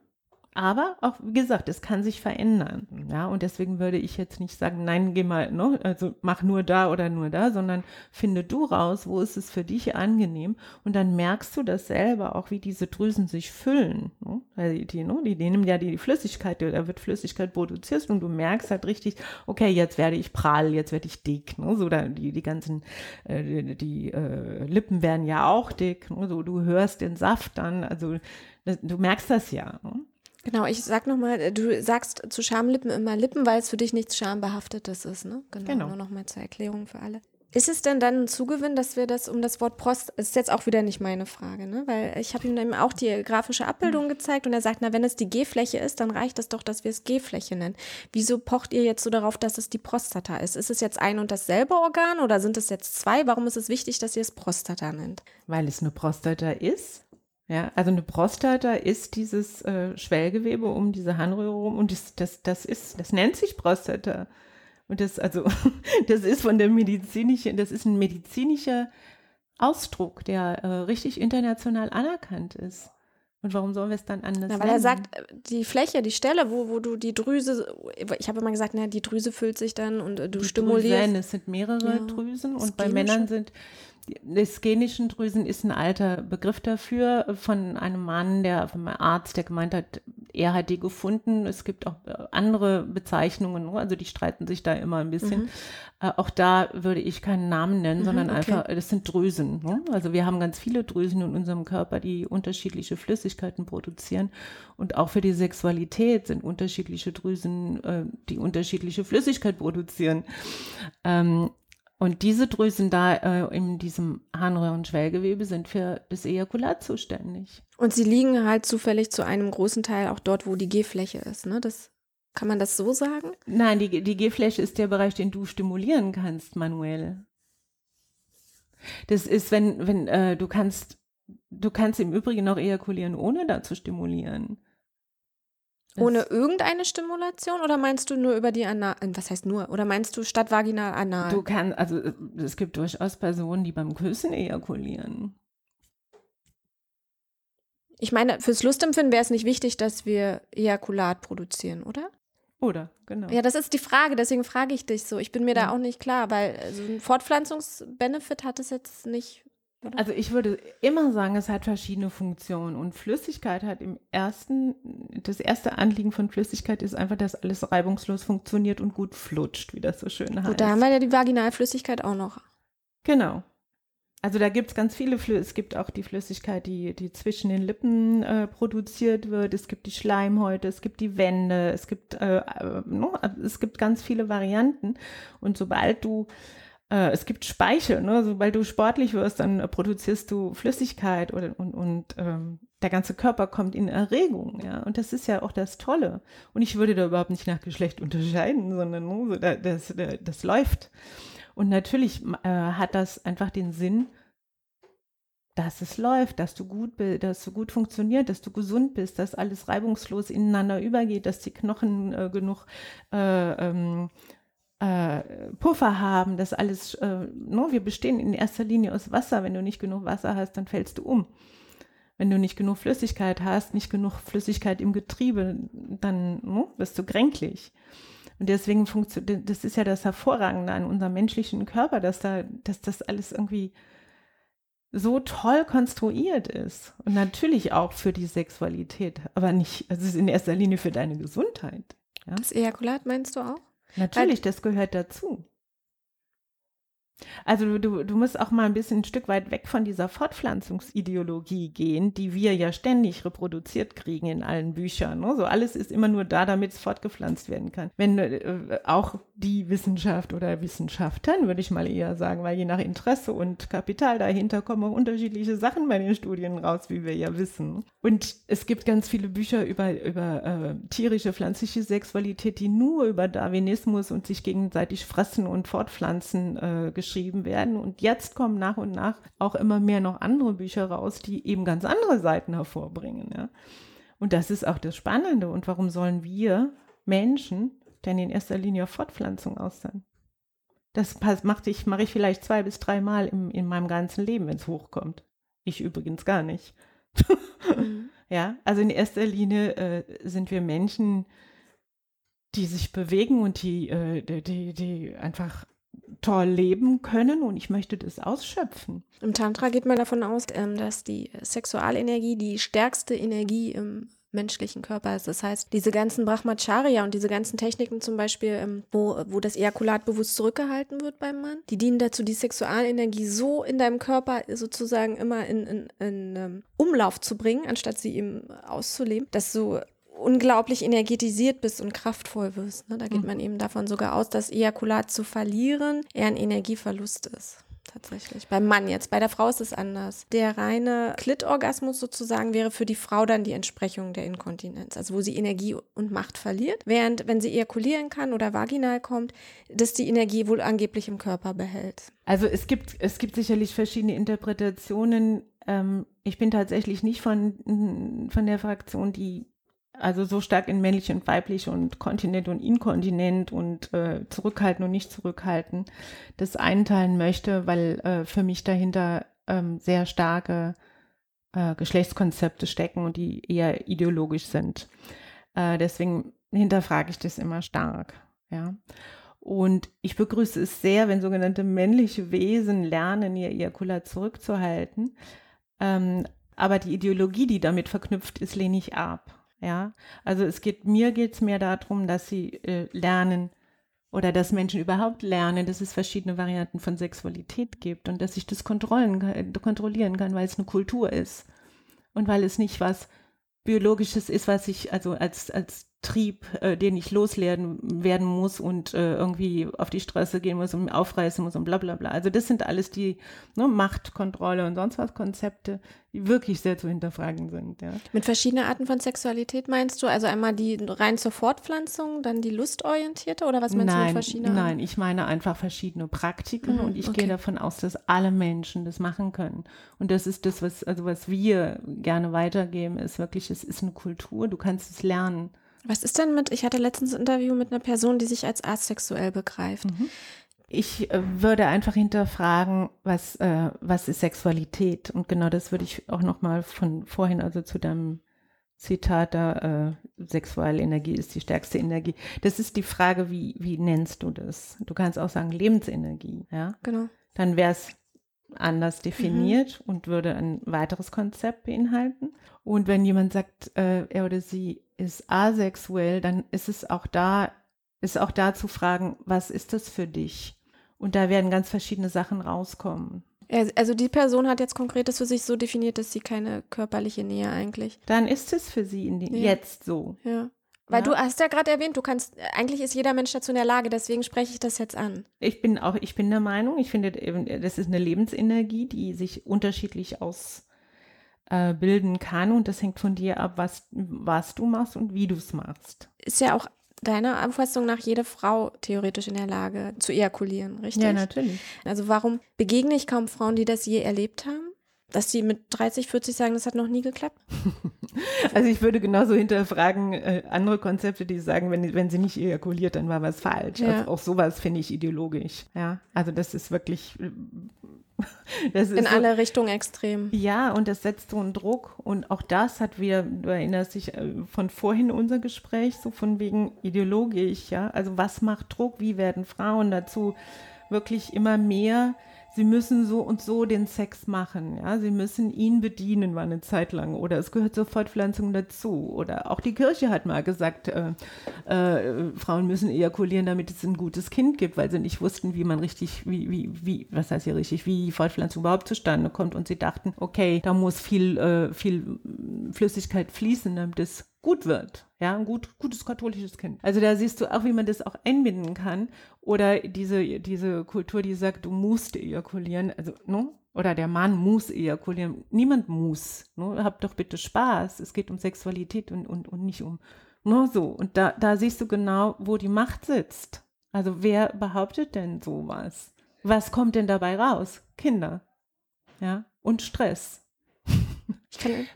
aber auch, wie gesagt, es kann sich verändern. Ja, und deswegen würde ich jetzt nicht sagen, nein, geh mal, ne, also mach nur da oder nur da, sondern finde du raus, wo ist es für dich angenehm. Und dann merkst du das selber auch, wie diese Drüsen sich füllen. Ne? Weil die, ne, die, die nehmen ja die Flüssigkeit, da wird Flüssigkeit produziert und du merkst halt richtig, okay, jetzt werde ich prall, jetzt werde ich dick. Ne? So, da, die, die ganzen, äh, die, die äh, Lippen werden ja auch dick. Ne? So, du hörst den Saft dann, also du merkst das ja. Ne? Genau, ich sag nochmal, äh, du sagst zu Schamlippen immer Lippen, weil es für dich nichts Schambehaftetes ist, ne? Genau, genau. nur nochmal zur Erklärung für alle. Ist es denn dann ein Zugewinn, dass wir das um das Wort Prost, ist jetzt auch wieder nicht meine Frage, ne? weil ich habe ihm dann auch die grafische Abbildung gezeigt und er sagt, na, wenn es die G-Fläche ist, dann reicht es doch, dass wir es G-Fläche nennen. Wieso pocht ihr jetzt so darauf, dass es die Prostata ist? Ist es jetzt ein und dasselbe Organ oder sind es jetzt zwei? Warum ist es wichtig, dass ihr es Prostata nennt? Weil es eine Prostata ist. Ja, also eine Prostata ist dieses äh, Schwellgewebe um diese Harnröhre rum und das, das, das ist, das nennt sich Prostata. Und das, also, das ist von der medizinischen, das ist ein medizinischer Ausdruck, der äh, richtig international anerkannt ist. Und warum sollen wir es dann anders Na, weil nennen? er sagt, äh, die Fläche, die Stelle, wo, wo du die Drüse, ich habe immer gesagt, na, die Drüse füllt sich dann und äh, du die stimulierst. Drüsen, es sind mehrere ja. Drüsen und bei Männern sind die skenischen Drüsen ist ein alter Begriff dafür von einem Mann, der von einem Arzt, der gemeint hat, er hat die gefunden. Es gibt auch äh, andere Bezeichnungen, ne? also die streiten sich da immer ein bisschen. Mhm. Äh, auch da würde ich keinen Namen nennen, mhm, sondern okay. einfach, das sind Drüsen. Ne? Also wir haben ganz viele Drüsen in unserem Körper, die unterschiedliche Flüssigkeiten produzieren. Und auch für die Sexualität sind unterschiedliche Drüsen, äh, die unterschiedliche Flüssigkeit produzieren. Ähm, und diese Drüsen da äh, in diesem Harnröhrenschwellgewebe sind für das Ejakulat zuständig. Und sie liegen halt zufällig zu einem großen Teil auch dort, wo die G-Fläche ist, ne? Das kann man das so sagen? Nein, die, die G-Fläche ist der Bereich, den du stimulieren kannst, manuell. Das ist, wenn, wenn äh, du kannst, du kannst im Übrigen auch ejakulieren, ohne da zu stimulieren. Ohne irgendeine Stimulation oder meinst du nur über die Anal, äh, was heißt nur, oder meinst du statt vaginal anal? Du kannst, also äh, es gibt durchaus Personen, die beim Küssen ejakulieren. Ich meine, fürs Lustempfinden wäre es nicht wichtig, dass wir Ejakulat produzieren, oder? Oder, genau. Ja, das ist die Frage, deswegen frage ich dich so. Ich bin mir ja. da auch nicht klar, weil so ein Fortpflanzungsbenefit hat es jetzt nicht oder? Also ich würde immer sagen, es hat verschiedene Funktionen und Flüssigkeit hat im ersten, das erste Anliegen von Flüssigkeit ist einfach, dass alles reibungslos funktioniert und gut flutscht, wie das so schön heißt. Gut, da haben wir ja die Vaginalflüssigkeit auch noch. Genau. Also da gibt es ganz viele Flüssigkeiten. Es gibt auch die Flüssigkeit, die, die zwischen den Lippen äh, produziert wird. Es gibt die Schleimhäute, es gibt die Wände, es gibt, äh, äh, no, es gibt ganz viele Varianten. Und sobald du es gibt Speichel, ne? sobald du sportlich wirst, dann äh, produzierst du Flüssigkeit oder, und, und ähm, der ganze Körper kommt in Erregung, ja. Und das ist ja auch das Tolle. Und ich würde da überhaupt nicht nach Geschlecht unterscheiden, sondern ne, das, das, das läuft. Und natürlich äh, hat das einfach den Sinn, dass es läuft, dass du gut bist, dass du gut funktioniert, dass du gesund bist, dass alles reibungslos ineinander übergeht, dass die Knochen äh, genug äh, ähm, äh, Puffer haben, das alles, äh, no, wir bestehen in erster Linie aus Wasser. Wenn du nicht genug Wasser hast, dann fällst du um. Wenn du nicht genug Flüssigkeit hast, nicht genug Flüssigkeit im Getriebe, dann no, wirst du kränklich. Und deswegen funktioniert, das ist ja das Hervorragende an unserem menschlichen Körper, dass da, dass das alles irgendwie so toll konstruiert ist. Und natürlich auch für die Sexualität, aber nicht, also es ist in erster Linie für deine Gesundheit. Ja? Das Ejakulat meinst du auch? Natürlich, das gehört dazu. Also du, du musst auch mal ein bisschen ein Stück weit weg von dieser Fortpflanzungsideologie gehen, die wir ja ständig reproduziert kriegen in allen Büchern. Ne? So alles ist immer nur da, damit es fortgepflanzt werden kann. Wenn äh, auch die Wissenschaft oder Wissenschaften, würde ich mal eher sagen, weil je nach Interesse und Kapital dahinter kommen auch unterschiedliche Sachen bei den Studien raus, wie wir ja wissen. Und es gibt ganz viele Bücher über, über äh, tierische, pflanzliche Sexualität, die nur über Darwinismus und sich gegenseitig fressen und fortpflanzen äh, geschrieben werden. Und jetzt kommen nach und nach auch immer mehr noch andere Bücher raus, die eben ganz andere Seiten hervorbringen. Ja. Und das ist auch das Spannende. Und warum sollen wir Menschen denn in erster Linie auf Fortpflanzung aus sein? Das mache ich, mach ich vielleicht zwei bis dreimal im, in meinem ganzen Leben, wenn es hochkommt. Ich übrigens gar nicht. mhm. Ja, also in erster Linie äh, sind wir Menschen, die sich bewegen und die, äh, die, die, die einfach toll leben können und ich möchte das ausschöpfen. Im Tantra geht man davon aus, ähm, dass die Sexualenergie die stärkste Energie im menschlichen Körper ist. Das heißt, diese ganzen Brahmacharya und diese ganzen Techniken zum Beispiel, ähm, wo, wo das Ejakulat bewusst zurückgehalten wird beim Mann, die dienen dazu, die Sexualenergie so in deinem Körper sozusagen immer in, in, in ähm, Umlauf zu bringen, anstatt sie eben auszuleben, dass du unglaublich energetisiert bist und kraftvoll wirst. Ne? Da geht mhm. man eben davon sogar aus, dass Ejakulat zu verlieren eher ein Energieverlust ist tatsächlich. Beim Mann jetzt. Bei der Frau ist es anders. Der reine Klitorgasmus sozusagen wäre für die Frau dann die Entsprechung der Inkontinenz, also wo sie Energie und Macht verliert. Während, wenn sie ejakulieren kann oder vaginal kommt, dass die Energie wohl angeblich im Körper behält. Also es gibt, es gibt sicherlich verschiedene Interpretationen. Ähm, ich bin tatsächlich nicht von, von der Fraktion, die also so stark in männlich und weiblich und Kontinent und Inkontinent und äh, zurückhalten und nicht zurückhalten, das einteilen möchte, weil äh, für mich dahinter ähm, sehr starke äh, Geschlechtskonzepte stecken und die eher ideologisch sind. Äh, deswegen hinterfrage ich das immer stark. Ja. Und ich begrüße es sehr, wenn sogenannte männliche Wesen lernen, ihr Ejakulat zurückzuhalten. Ähm, aber die Ideologie, die damit verknüpft ist, lehne ich ab. Ja, also es geht, mir geht es mehr darum, dass sie äh, lernen oder dass Menschen überhaupt lernen, dass es verschiedene Varianten von Sexualität gibt und dass ich das kontrollieren kontrollieren kann, weil es eine Kultur ist und weil es nicht was Biologisches ist, was ich also als, als Trieb, äh, den ich loslernen werden muss und äh, irgendwie auf die Straße gehen muss und aufreißen muss und bla bla bla. Also das sind alles die ne, Machtkontrolle und sonst was Konzepte, die wirklich sehr zu hinterfragen sind. Ja. Mit verschiedenen Arten von Sexualität meinst du? Also einmal die rein zur Fortpflanzung, dann die lustorientierte oder was meinst nein, du mit verschiedenen? Nein, ich meine einfach verschiedene Praktiken mhm, und ich okay. gehe davon aus, dass alle Menschen das machen können. Und das ist das, was, also was wir gerne weitergeben, ist wirklich, es ist eine Kultur, du kannst es lernen. Was ist denn mit, ich hatte letztens ein Interview mit einer Person, die sich als asexuell begreift. Mhm. Ich äh, würde einfach hinterfragen, was, äh, was ist Sexualität? Und genau das würde ich auch nochmal von vorhin, also zu deinem Zitat da, äh, Sexualenergie ist die stärkste Energie. Das ist die Frage, wie, wie nennst du das? Du kannst auch sagen Lebensenergie, ja? Genau. Dann wäre es anders definiert mhm. und würde ein weiteres Konzept beinhalten. Und wenn jemand sagt, äh, er oder sie ist asexuell, dann ist es auch da, ist auch da zu fragen, was ist das für dich? Und da werden ganz verschiedene Sachen rauskommen. Also die Person hat jetzt konkretes für sich so definiert, dass sie keine körperliche Nähe eigentlich. Dann ist es für sie die, ja. jetzt so. Ja. Weil ja. du hast ja gerade erwähnt, du kannst, eigentlich ist jeder Mensch dazu in der Lage, deswegen spreche ich das jetzt an. Ich bin auch, ich bin der Meinung, ich finde, das ist eine Lebensenergie, die sich unterschiedlich ausbilden äh, kann und das hängt von dir ab, was, was du machst und wie du es machst. Ist ja auch deiner Auffassung nach jede Frau theoretisch in der Lage zu ejakulieren, richtig? Ja, natürlich. Also warum begegne ich kaum Frauen, die das je erlebt haben? dass sie mit 30, 40 sagen, das hat noch nie geklappt? Also ich würde genauso hinterfragen äh, andere Konzepte, die sagen, wenn, wenn sie nicht ejakuliert, dann war was falsch. Ja. Also auch sowas finde ich ideologisch. Ja, also das ist wirklich in alle Richtungen extrem. Ja, und das setzt so einen Druck. Und auch das hat wieder, du erinnerst dich äh, von vorhin unser Gespräch, so von wegen ideologisch, ja. Also was macht Druck? Wie werden Frauen dazu wirklich immer mehr sie müssen so und so den Sex machen, ja, sie müssen ihn bedienen, war eine Zeit lang, oder es gehört zur Fortpflanzung dazu, oder auch die Kirche hat mal gesagt, äh, äh, Frauen müssen ejakulieren, damit es ein gutes Kind gibt, weil sie nicht wussten, wie man richtig, wie, wie, wie, was heißt hier richtig, wie die Fortpflanzung überhaupt zustande kommt, und sie dachten, okay, da muss viel, äh, viel Flüssigkeit fließen, damit es gut wird. Ja, ein gut, gutes katholisches Kind. Also da siehst du auch, wie man das auch einbinden kann. Oder diese, diese Kultur, die sagt, du musst ejakulieren. Also, ne? Oder der Mann muss ejakulieren. Niemand muss. Ne? Hab doch bitte Spaß. Es geht um Sexualität und, und, und nicht um ne? so. Und da, da siehst du genau, wo die Macht sitzt. Also wer behauptet denn sowas? Was kommt denn dabei raus? Kinder. Ja, und Stress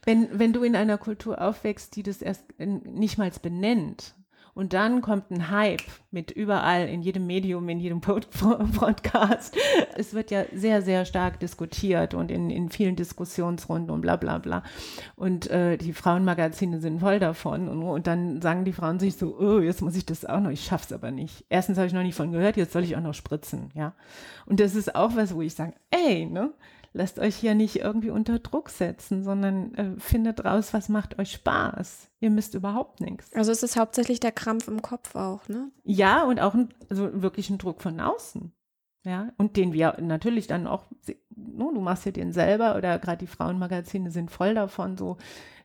wenn, wenn du in einer Kultur aufwächst, die das erst nicht mal benennt, und dann kommt ein Hype mit überall, in jedem Medium, in jedem Podcast. Es wird ja sehr, sehr stark diskutiert und in, in vielen Diskussionsrunden und bla bla bla. Und äh, die Frauenmagazine sind voll davon. Und, und, dann sagen die Frauen sich so, oh, jetzt muss ich das auch noch, ich schaff's aber nicht. Erstens habe ich noch nicht von gehört, jetzt soll ich auch noch spritzen, ja. Und das ist auch was, wo ich sage, ey, ne? Lasst euch hier nicht irgendwie unter Druck setzen, sondern äh, findet raus, was macht euch Spaß. Ihr müsst überhaupt nichts. Also es ist hauptsächlich der Krampf im Kopf auch, ne? Ja, und auch ein, also wirklich ein Druck von außen. Ja, und den wir natürlich dann auch no, du machst ja den selber oder gerade die Frauenmagazine sind voll davon, so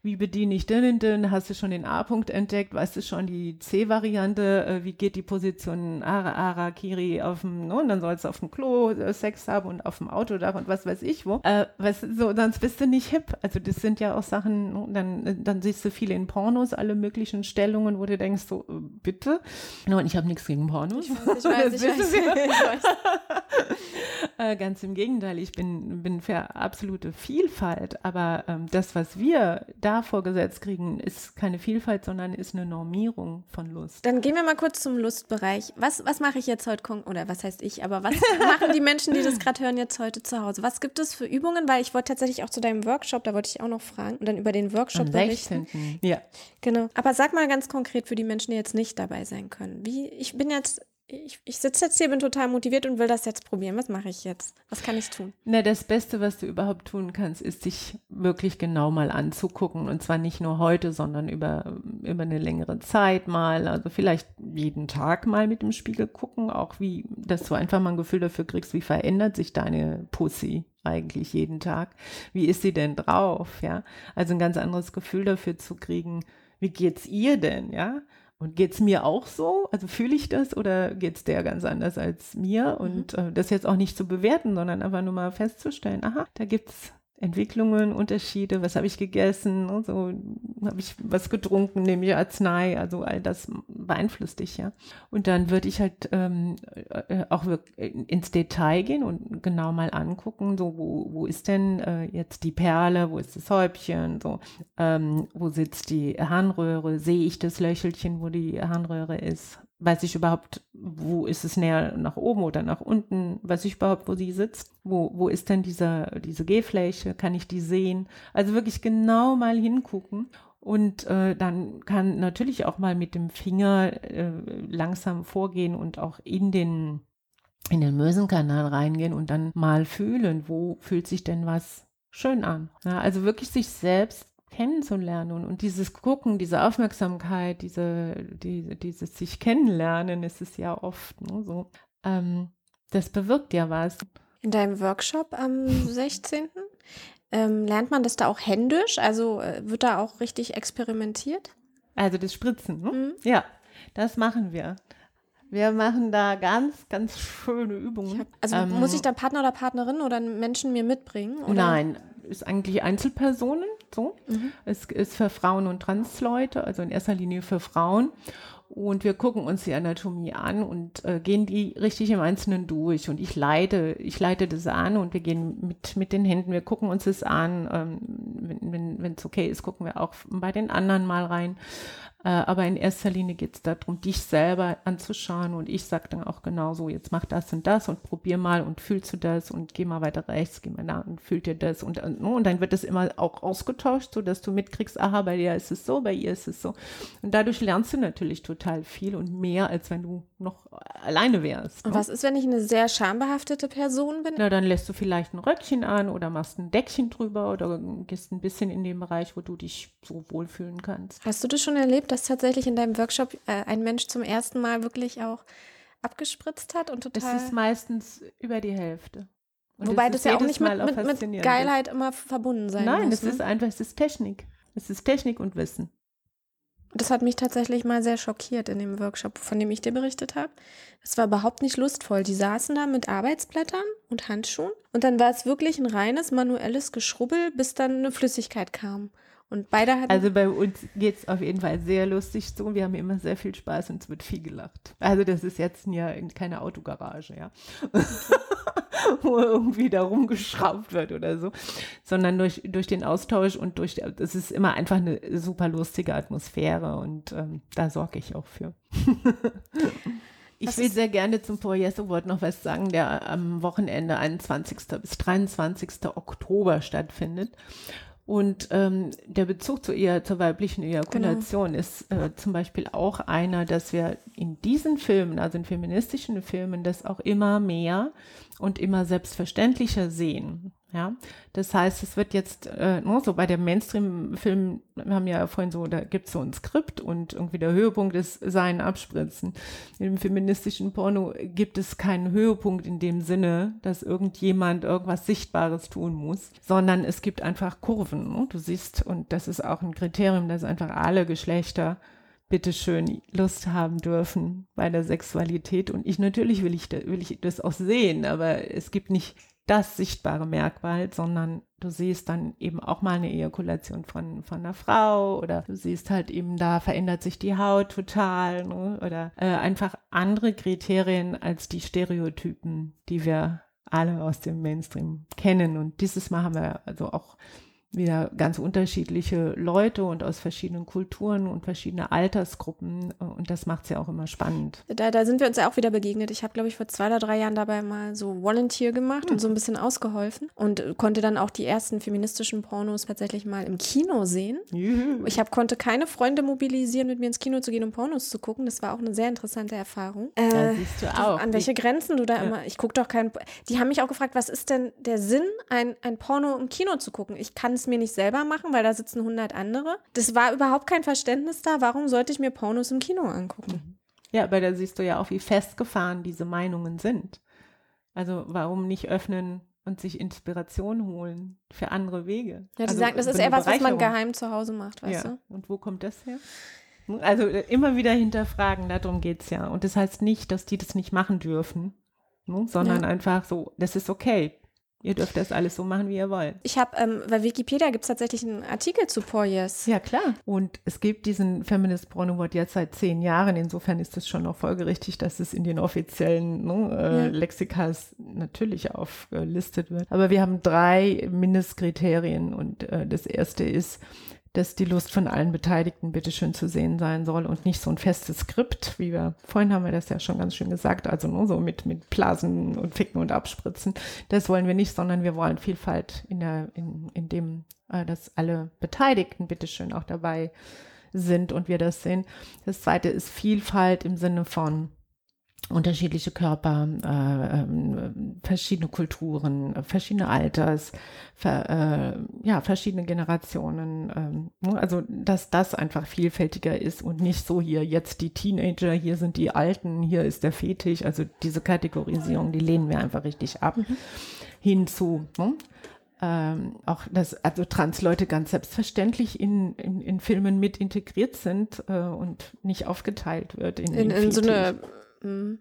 wie bediene ich den und den, hast du schon den A-Punkt entdeckt, weißt du schon die C-Variante, äh, wie geht die Position Ara, Ara, Kiri auf dem, no, und dann sollst du auf dem Klo äh, Sex haben und auf dem Autodach und was weiß ich wo. Äh, was, so, sonst bist du nicht hip. Also das sind ja auch Sachen, no, dann, dann siehst du viele in Pornos, alle möglichen Stellungen, wo du denkst, so, äh, bitte. No, und ich habe nichts gegen Pornos. Ich weiß, ich weiß, ich weiß, ich weiß. äh, ganz im Gegenteil, ich bin, bin für absolute Vielfalt, aber ähm, das, was wir da vorgesetzt kriegen, ist keine Vielfalt, sondern ist eine Normierung von Lust. Dann gehen wir mal kurz zum Lustbereich. Was, was mache ich jetzt heute, oder was heißt ich, aber was machen die Menschen, die das gerade hören, jetzt heute zu Hause? Was gibt es für Übungen? Weil ich wollte tatsächlich auch zu deinem Workshop, da wollte ich auch noch fragen und dann über den Workshop Am berichten. 16. Ja. Genau. Aber sag mal ganz konkret für die Menschen, die jetzt nicht dabei sein können. Wie, ich bin jetzt ich, ich sitze jetzt hier, bin total motiviert und will das jetzt probieren. Was mache ich jetzt? Was kann ich tun? Na, das Beste, was du überhaupt tun kannst, ist dich wirklich genau mal anzugucken. Und zwar nicht nur heute, sondern über, über eine längere Zeit mal. Also vielleicht jeden Tag mal mit dem Spiegel gucken, auch wie, dass du einfach mal ein Gefühl dafür kriegst, wie verändert sich deine Pussy eigentlich jeden Tag? Wie ist sie denn drauf? Ja, also ein ganz anderes Gefühl dafür zu kriegen. Wie geht's ihr denn? Ja, und geht es mir auch so? Also fühle ich das oder geht es der ganz anders als mir? Mhm. Und äh, das jetzt auch nicht zu bewerten, sondern einfach nur mal festzustellen, aha, da gibt es Entwicklungen, Unterschiede, was habe ich gegessen, und so habe ich was getrunken, nehme ich Arznei, also all das beeinflusst dich ja. Und dann würde ich halt ähm, äh, auch ins Detail gehen und genau mal angucken, so wo, wo ist denn äh, jetzt die Perle, wo ist das Häubchen, so ähm, wo sitzt die Harnröhre, sehe ich das Löchelchen, wo die Harnröhre ist, weiß ich überhaupt, wo ist es näher nach oben oder nach unten, weiß ich überhaupt, wo sie sitzt, wo, wo ist denn dieser, diese G-Fläche, kann ich die sehen? Also wirklich genau mal hingucken. Und äh, dann kann natürlich auch mal mit dem Finger äh, langsam vorgehen und auch in den, in den Mösenkanal reingehen und dann mal fühlen, wo fühlt sich denn was schön an. Ja, also wirklich sich selbst kennenzulernen und, dieses Gucken, diese Aufmerksamkeit, diese, die, dieses sich kennenlernen, ist es ja oft ne, so. Ähm, das bewirkt ja was. In deinem Workshop am 16. Ähm, lernt man das da auch händisch? Also äh, wird da auch richtig experimentiert? Also das Spritzen, ne? Mhm. Ja, das machen wir. Wir machen da ganz, ganz schöne Übungen. Hab, also ähm, muss ich da Partner oder Partnerin oder Menschen mir mitbringen? Oder? Nein, ist eigentlich Einzelpersonen so. Mhm. Es ist für Frauen und Transleute, also in erster Linie für Frauen. Und wir gucken uns die Anatomie an und äh, gehen die richtig im Einzelnen durch. Und ich leite, ich leite das an und wir gehen mit, mit den Händen, wir gucken uns das an. Ähm, wenn es okay ist, gucken wir auch bei den anderen mal rein. Äh, aber in erster Linie geht es darum, dich selber anzuschauen und ich sage dann auch genauso, jetzt mach das und das und probier mal und fühlst du das und geh mal weiter rechts, geh mal da und fühlt dir das und, und, dann wird das immer auch ausgetauscht, so dass du mitkriegst, aha, bei dir ist es so, bei ihr ist es so. Und dadurch lernst du natürlich total viel und mehr, als wenn du noch alleine wärst. Und ne? was ist, wenn ich eine sehr schambehaftete Person bin? Na, dann lässt du vielleicht ein Röckchen an oder machst ein Deckchen drüber oder gehst ein bisschen in den Bereich, wo du dich so wohlfühlen kannst. Hast du das schon erlebt? Dass tatsächlich in deinem Workshop äh, ein Mensch zum ersten Mal wirklich auch abgespritzt hat und total. Es ist meistens über die Hälfte. Und Wobei das ja auch nicht mit, mit, mit, Geilheit immer verbunden sein Nein, muss. Nein, es ist einfach, es ist Technik. Es ist Technik und Wissen. Das hat mich tatsächlich mal sehr schockiert in dem Workshop, von dem ich dir berichtet habe. Es war überhaupt nicht lustvoll. Die saßen da mit Arbeitsblättern und Handschuhen und dann war es wirklich ein reines manuelles Geschrubbel, bis dann eine Flüssigkeit kam. Und beide hatten. Also bei uns geht es auf jeden Fall sehr lustig zu. Wir haben immer sehr viel Spaß und es wird viel gelacht. Also das ist jetzt ja keine Autogarage, ja. Wo irgendwie da rumgeschraubt wird oder so. Sondern durch, durch den Austausch und durch, das ist immer einfach eine super lustige Atmosphäre und ähm, da sorge ich auch für. Ich will sehr gerne zum Paul Yes Award noch was sagen, der am Wochenende 21. bis 23. Oktober stattfindet. Und ähm, der Bezug zu ihr, zur weiblichen Ejakulation genau. ist äh, zum Beispiel auch einer, dass wir in diesen Filmen, also in feministischen Filmen, das auch immer mehr und immer selbstverständlicher sehen. Ja, das heißt, es wird jetzt, äh, ne, so bei der Mainstream-Film, wir haben ja vorhin so, da gibt es so ein Skript und irgendwie der Höhepunkt ist sein Abspritzen. Im feministischen Porno gibt es keinen Höhepunkt in dem Sinne, dass irgendjemand irgendwas Sichtbares tun muss, sondern es gibt einfach Kurven. Ne? Du siehst, und das ist auch ein Kriterium, dass einfach alle Geschlechter bitteschön Lust haben dürfen bei der Sexualität. Und ich natürlich will ich, will ich das auch sehen, aber es gibt nicht das sichtbare Merkmal, sondern du siehst dann eben auch mal eine Ejakulation von, von einer Frau oder du siehst halt eben, da verändert sich die Haut total ne? oder äh, einfach andere Kriterien als die Stereotypen, die wir alle aus dem Mainstream kennen. Und dieses Mal haben wir also auch wieder ganz unterschiedliche Leute und aus verschiedenen Kulturen und verschiedene Altersgruppen. Und das macht es ja auch immer spannend. Da, da sind wir uns ja auch wieder begegnet. Ich habe, glaube ich, vor zwei oder drei Jahren dabei mal so Volunteer gemacht hm. und so ein bisschen ausgeholfen und konnte dann auch die ersten feministischen Pornos tatsächlich mal im Kino sehen. Juhu. Ich hab, konnte keine Freunde mobilisieren, mit mir ins Kino zu gehen, um Pornos zu gucken. Das war auch eine sehr interessante Erfahrung. Äh, ja, siehst du auch. An welche Grenzen du da ja. immer, ich gucke doch keinen, die haben mich auch gefragt, was ist denn der Sinn, ein, ein Porno im Kino zu gucken? Ich kann es mir nicht selber machen, weil da sitzen 100 andere. Das war überhaupt kein Verständnis da. Warum sollte ich mir Pornos im Kino angucken? Mhm. Ja, aber da siehst du ja auch, wie festgefahren diese Meinungen sind. Also warum nicht öffnen und sich Inspiration holen für andere Wege? Ja, die also, sagen, das ist eher was, was man geheim zu Hause macht, weißt ja. du? Und wo kommt das her? Also immer wieder hinterfragen, darum geht es ja. Und das heißt nicht, dass die das nicht machen dürfen, ne? sondern ja. einfach so, das ist okay. Ihr dürft das alles so machen, wie ihr wollt. Ich habe, ähm, bei Wikipedia gibt es tatsächlich einen Artikel zu Poyes. Ja, klar. Und es gibt diesen Feminist Porno Award jetzt seit zehn Jahren. Insofern ist es schon noch folgerichtig, dass es in den offiziellen ne, äh, ja. Lexikas natürlich aufgelistet wird. Aber wir haben drei Mindestkriterien und äh, das erste ist, dass die Lust von allen Beteiligten bitteschön zu sehen sein soll und nicht so ein festes Skript, wie wir, vorhin haben wir das ja schon ganz schön gesagt, also nur so mit, mit Blasen und Ficken und Abspritzen. Das wollen wir nicht, sondern wir wollen Vielfalt in der, in, in dem, äh, dass alle Beteiligten bitteschön auch dabei sind und wir das sehen. Das zweite ist Vielfalt im Sinne von, unterschiedliche Körper, äh, äh, verschiedene Kulturen, verschiedene Alters, ver, äh, ja, verschiedene Generationen. Ähm, ne? also, dass das einfach vielfältiger ist und nicht so hier jetzt die Teenager, hier sind die Alten, hier ist der Fetisch. Also diese Kategorisierung, die lehnen wir einfach richtig ab. Mhm. Hinzu, ne? ähm, auch dass also Transleute ganz selbstverständlich in, in, in Filmen mit integriert sind äh, und nicht aufgeteilt wird in, in, in, so eine.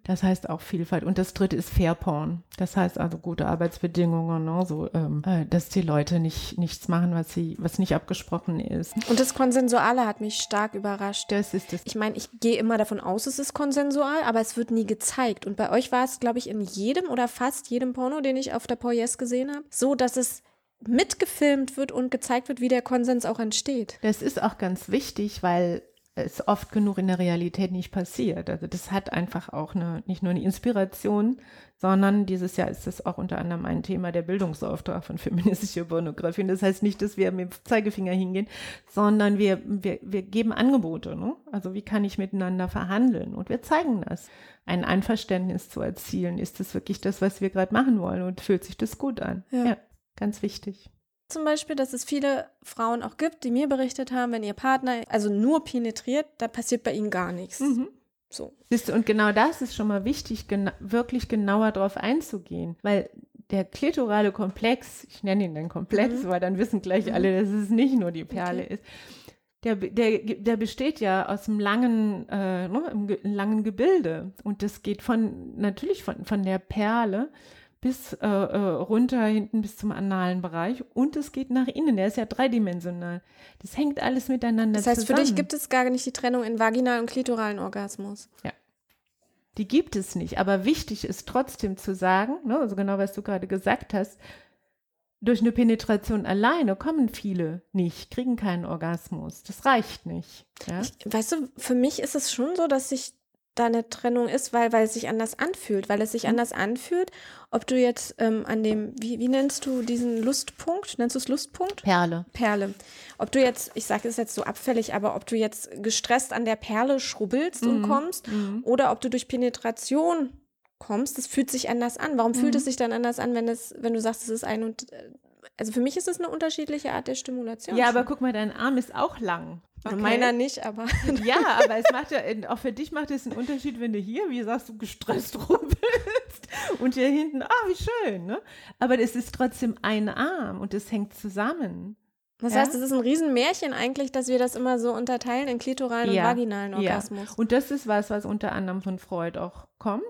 Das heißt auch Vielfalt. Und das dritte ist Fairporn. Das heißt also gute Arbeitsbedingungen, ne? so, ähm, äh, dass die Leute nicht nichts machen, was sie, was nicht abgesprochen ist. Und das Konsensuale hat mich stark überrascht. Das ist es. Ich meine, ich gehe immer davon aus, es ist konsensual, aber es wird nie gezeigt. Und bei euch war es, glaube ich, in jedem oder fast jedem Porno, den ich auf der Poyes gesehen habe, so, dass es mitgefilmt wird und gezeigt wird, wie der Konsens auch entsteht. Das ist auch ganz wichtig, weil es oft genug in der Realität nicht passiert. Also das hat einfach auch eine, nicht nur eine Inspiration, sondern dieses Jahr ist das auch unter anderem ein Thema der Bildungsauftrag von feministischer Pornografie. Und das heißt nicht, dass wir mit dem Zeigefinger hingehen, sondern wir, wir, wir geben Angebote. Ne? Also wie kann ich miteinander verhandeln? Und wir zeigen das. Ein Einverständnis zu erzielen, ist das wirklich das, was wir gerade machen wollen und fühlt sich das gut an? ja, ja ganz wichtig zum Beispiel, dass es viele Frauen auch gibt, die mir berichtet haben, wenn ihr Partner also nur penetriert, da passiert bei ihnen gar nichts. Mhm. So. Siehst du, und genau das ist schon mal wichtig, gena wirklich genauer darauf einzugehen, weil der klitorale Komplex, ich nenne ihn dann Komplex, mhm. weil dann wissen gleich mhm. alle, dass es nicht nur die Perle okay. ist. Der, der, der besteht ja aus einem langen, äh, ne, einem langen Gebilde. Und das geht von, natürlich von, von der Perle bis äh, äh, runter hinten bis zum analen Bereich und es geht nach innen. Der ist ja dreidimensional. Das hängt alles miteinander zusammen. Das heißt, zusammen. für dich gibt es gar nicht die Trennung in vaginalen und klitoralen Orgasmus. Ja. Die gibt es nicht. Aber wichtig ist trotzdem zu sagen, ne, also genau was du gerade gesagt hast, durch eine Penetration alleine kommen viele nicht, kriegen keinen Orgasmus. Das reicht nicht. Ja? Ich, weißt du, für mich ist es schon so, dass sich da eine Trennung ist, weil, weil es sich anders anfühlt, weil es sich mhm. anders anfühlt, ob du jetzt ähm, an dem, wie, wie nennst du diesen Lustpunkt? Nennst du es Lustpunkt? Perle. Perle. Ob du jetzt, ich sage es jetzt so abfällig, aber ob du jetzt gestresst an der Perle schrubbelst mhm. und kommst mhm. oder ob du durch Penetration kommst, das fühlt sich anders an. Warum fühlt es Mhm. sich dann anders an, wenn es, wenn du sagst, es ist ein und äh, also für mich ist es eine unterschiedliche Art der Stimulation. Ja, aber guck mal, dein Arm ist auch lang. Okay? meiner nicht, aber Ja, aber es macht ja, auch für dich macht es einen Unterschied, wenn du hier, wie sagst du, gestresst rumpelst und hier hinten, ah, wie schön, ne? Aber es ist trotzdem ein Arm und es hängt zusammen. das Ja. heißt, es ist ein Riesenmärchen eigentlich, dass wir das immer so unterteilen in klitoralen Ja, und vaginalen ja. Orgasmus. Und das ist was, was unter anderem von Freud auch kommt.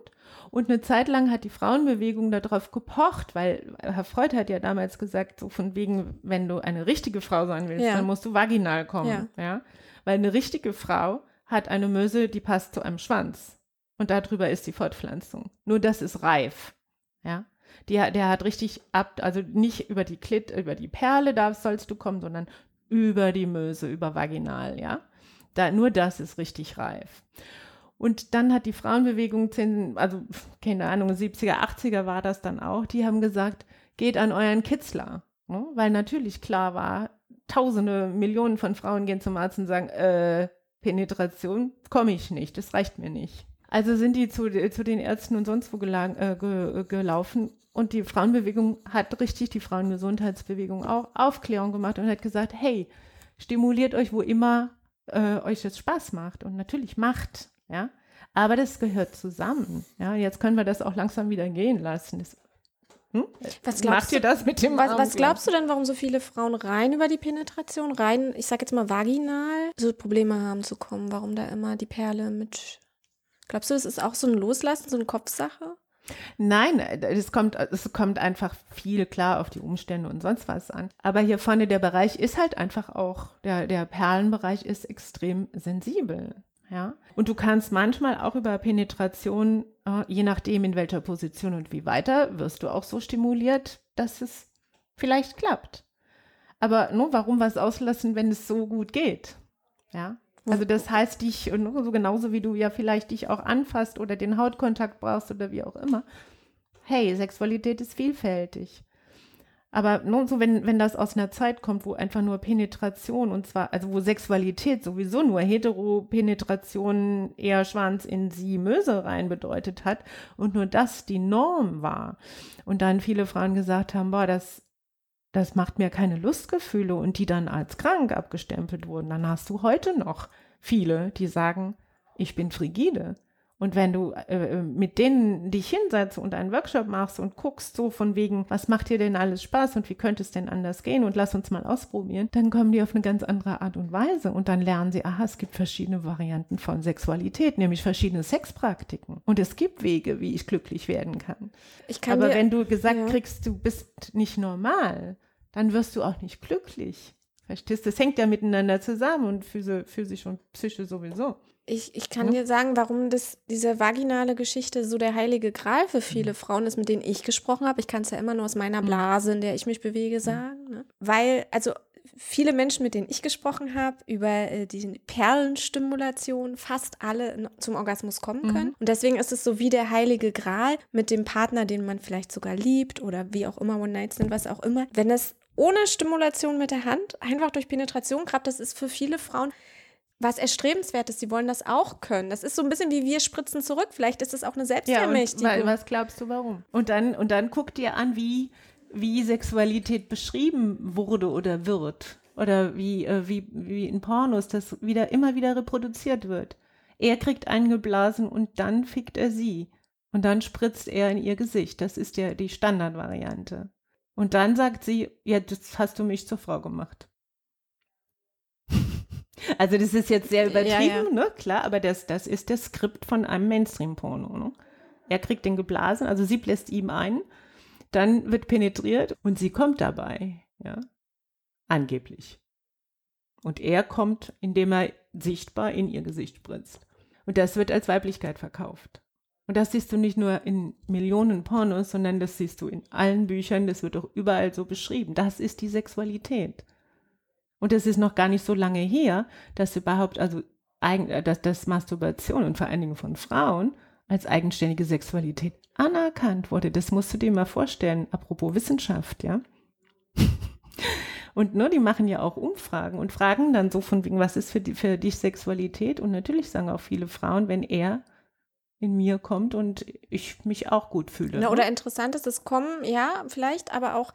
Und eine Zeit lang hat die Frauenbewegung darauf gepocht, weil Herr Freud hat ja damals gesagt, so von wegen, wenn du eine richtige Frau sein willst, Ja. dann musst du vaginal kommen. Ja. Weil eine richtige Frau hat eine Möse, die passt zu einem Schwanz. Und darüber ist die Fortpflanzung. Nur das ist reif. Ja. Die, der hat richtig ab, also nicht über die Klit, über die Perle da sollst du kommen, sondern über die Möse, über vaginal, ja. Da, nur das ist richtig reif. Und dann hat die Frauenbewegung, also keine Ahnung, 70er, 80er war das dann auch, die haben gesagt, geht an euren Kitzler. Ne? Weil natürlich klar war, tausende, Millionen von Frauen gehen zum Arzt und sagen, äh, Penetration komme ich nicht, das reicht mir nicht. Also sind die zu, zu den Ärzten und sonst wo gelang, äh, ge, gelaufen und die Frauenbewegung hat richtig, die Frauengesundheitsbewegung auch Aufklärung gemacht und hat gesagt, hey, stimuliert euch, wo immer äh, euch das Spaß macht und natürlich macht, ja. Aber das gehört zusammen, ja. Jetzt können wir das auch langsam wieder gehen lassen. Das, hm? Was Macht glaubst ihr du, das mit dem was, was glaubst du denn, warum so viele Frauen rein über die Penetration, rein, ich sag jetzt mal vaginal, so Probleme haben zu kommen? Warum da immer die Perle mit. Glaubst du, das ist auch so ein Loslassen, so eine Kopfsache? Nein, es kommt, es kommt einfach viel klar auf die Umstände und sonst was an. Aber hier vorne der Bereich ist halt einfach auch, der, der Perlenbereich ist extrem sensibel. Ja. Und du kannst manchmal auch über Penetration, äh, je nachdem in welcher Position und wie weiter, wirst du auch so stimuliert, dass es vielleicht klappt. Aber nur warum was auslassen, wenn es so gut geht? Ja. Also das heißt, dich, so genauso wie du ja vielleicht dich auch anfasst oder den Hautkontakt brauchst oder wie auch immer. Hey, Sexualität ist vielfältig. Aber nur so, wenn, wenn das aus einer Zeit kommt, wo einfach nur Penetration und zwar, also wo Sexualität sowieso nur Heteropenetration eher Schwanz in sie Möse rein bedeutet hat und nur das die Norm war. Und dann viele Frauen gesagt haben, boah, das, das macht mir keine Lustgefühle und die dann als krank abgestempelt wurden. Dann hast du heute noch viele, die sagen, ich bin frigide. Und wenn du äh, mit denen dich hinsetzt und einen Workshop machst und guckst so von wegen, was macht dir denn alles Spaß und wie könnte es denn anders gehen und lass uns mal ausprobieren, dann kommen die auf eine ganz andere Art und Weise und dann lernen sie, aha, es gibt verschiedene Varianten von Sexualität, nämlich verschiedene Sexpraktiken. Und es gibt Wege, wie ich glücklich werden kann. Ich kann Aber dir, wenn du gesagt ja. kriegst, du bist nicht normal, dann wirst du auch nicht glücklich. Verstehst du? Das hängt ja miteinander zusammen und Physi physisch und Psyche sowieso. Ich, ich kann Ja. dir sagen, warum das, diese vaginale Geschichte so der heilige Gral für viele Frauen ist, mit denen ich gesprochen habe. Ich kann es ja immer nur aus meiner Blase, in der ich mich bewege, sagen. Ne? Weil, also viele Menschen, mit denen ich gesprochen habe, über äh, die Perlenstimulation, fast alle zum Orgasmus kommen Mhm. können. Und deswegen ist es so wie der heilige Gral mit dem Partner, den man vielleicht sogar liebt oder wie auch immer, One Night Stand, was auch immer. Wenn es ohne Stimulation mit der Hand, einfach durch Penetration klappt, das ist für viele Frauen was Erstrebenswertes. Sie wollen das auch können. Das ist so ein bisschen wie wir spritzen zurück. Vielleicht ist es auch eine Ja, Selbstermächtigung. wa- was glaubst du, warum? Und dann, und dann guck dir an, wie, wie Sexualität beschrieben wurde oder wird. Oder wie, äh, wie, wie in Pornos das wieder, immer wieder reproduziert wird. Er kriegt eingeblasen und dann fickt er sie. Und dann spritzt er in ihr Gesicht. Das ist ja die Standardvariante. Und dann sagt sie, ja, das hast du mich zur Frau gemacht. Also das ist jetzt sehr übertrieben, Ja, ja. ne? Klar, aber das, das ist das Skript von einem Mainstream-Porno. Ne? Er kriegt den geblasen, also sie bläst ihm ein, dann wird penetriert und sie kommt dabei, ja. Angeblich. Und er kommt, indem er sichtbar in ihr Gesicht spritzt. Und das wird als Weiblichkeit verkauft. Und das siehst du nicht nur in Millionen Pornos, sondern das siehst du in allen Büchern, das wird auch überall so beschrieben. Das ist die Sexualität. Und es ist noch gar nicht so lange her, dass überhaupt, also äh, dass, dass Masturbation und vor allen Dingen von Frauen als eigenständige Sexualität anerkannt wurde. Das musst du dir mal vorstellen, apropos Wissenschaft, ja. Und ne, die machen ja auch Umfragen und fragen dann so von wegen, was ist für, die, für dich Sexualität? Und natürlich sagen auch viele Frauen, wenn er in mir kommt und ich mich auch gut fühle. Na, ne? oder interessant ist das Kommen, ja, vielleicht, aber auch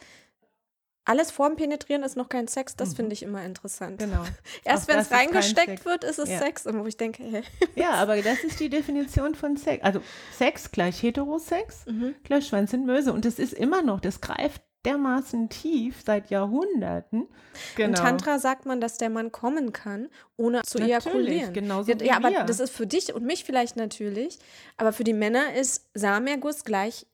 alles vorm Penetrieren ist noch kein Sex, das Mhm. finde ich immer interessant. Genau. Erst wenn es reingesteckt wird, ist es Ja. Sex. Und wo ich denke, hä? Ja, aber das ist die Definition von Sex. Also Sex gleich Heterosex, Mhm. gleich Schwanz in Möse. Und das ist immer noch, das greift dermaßen tief seit Jahrhunderten. Genau. In Tantra sagt man, dass der Mann kommen kann, ohne zu Natürlich, ejakulieren. genauso ja, ja, aber das ist für dich und mich vielleicht natürlich, aber für die Männer ist Samenerguss gleich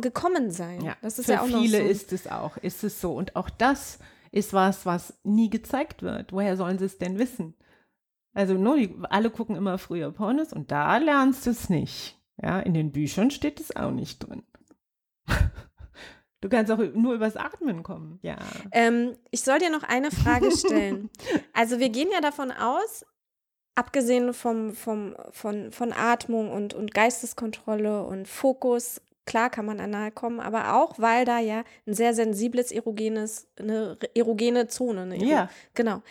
gekommen sein. Ja, das ist für ja auch viele so. ist es auch, ist es so. Und auch das ist was, was nie gezeigt wird. Woher sollen sie es denn wissen? Also nur die, alle gucken immer früher Pornos und da lernst du es nicht. Ja, in den Büchern steht es auch nicht drin. Du kannst auch nur übers Atmen kommen. Ja. Ähm, ich soll dir noch eine Frage stellen. also wir gehen ja davon aus, abgesehen vom, vom, von, von Atmung und, und Geisteskontrolle und Fokus, klar kann man anal kommen, aber auch, weil da ja ein sehr sensibles erogenes, eine erogene Zone, eine Ero- Ja, genau.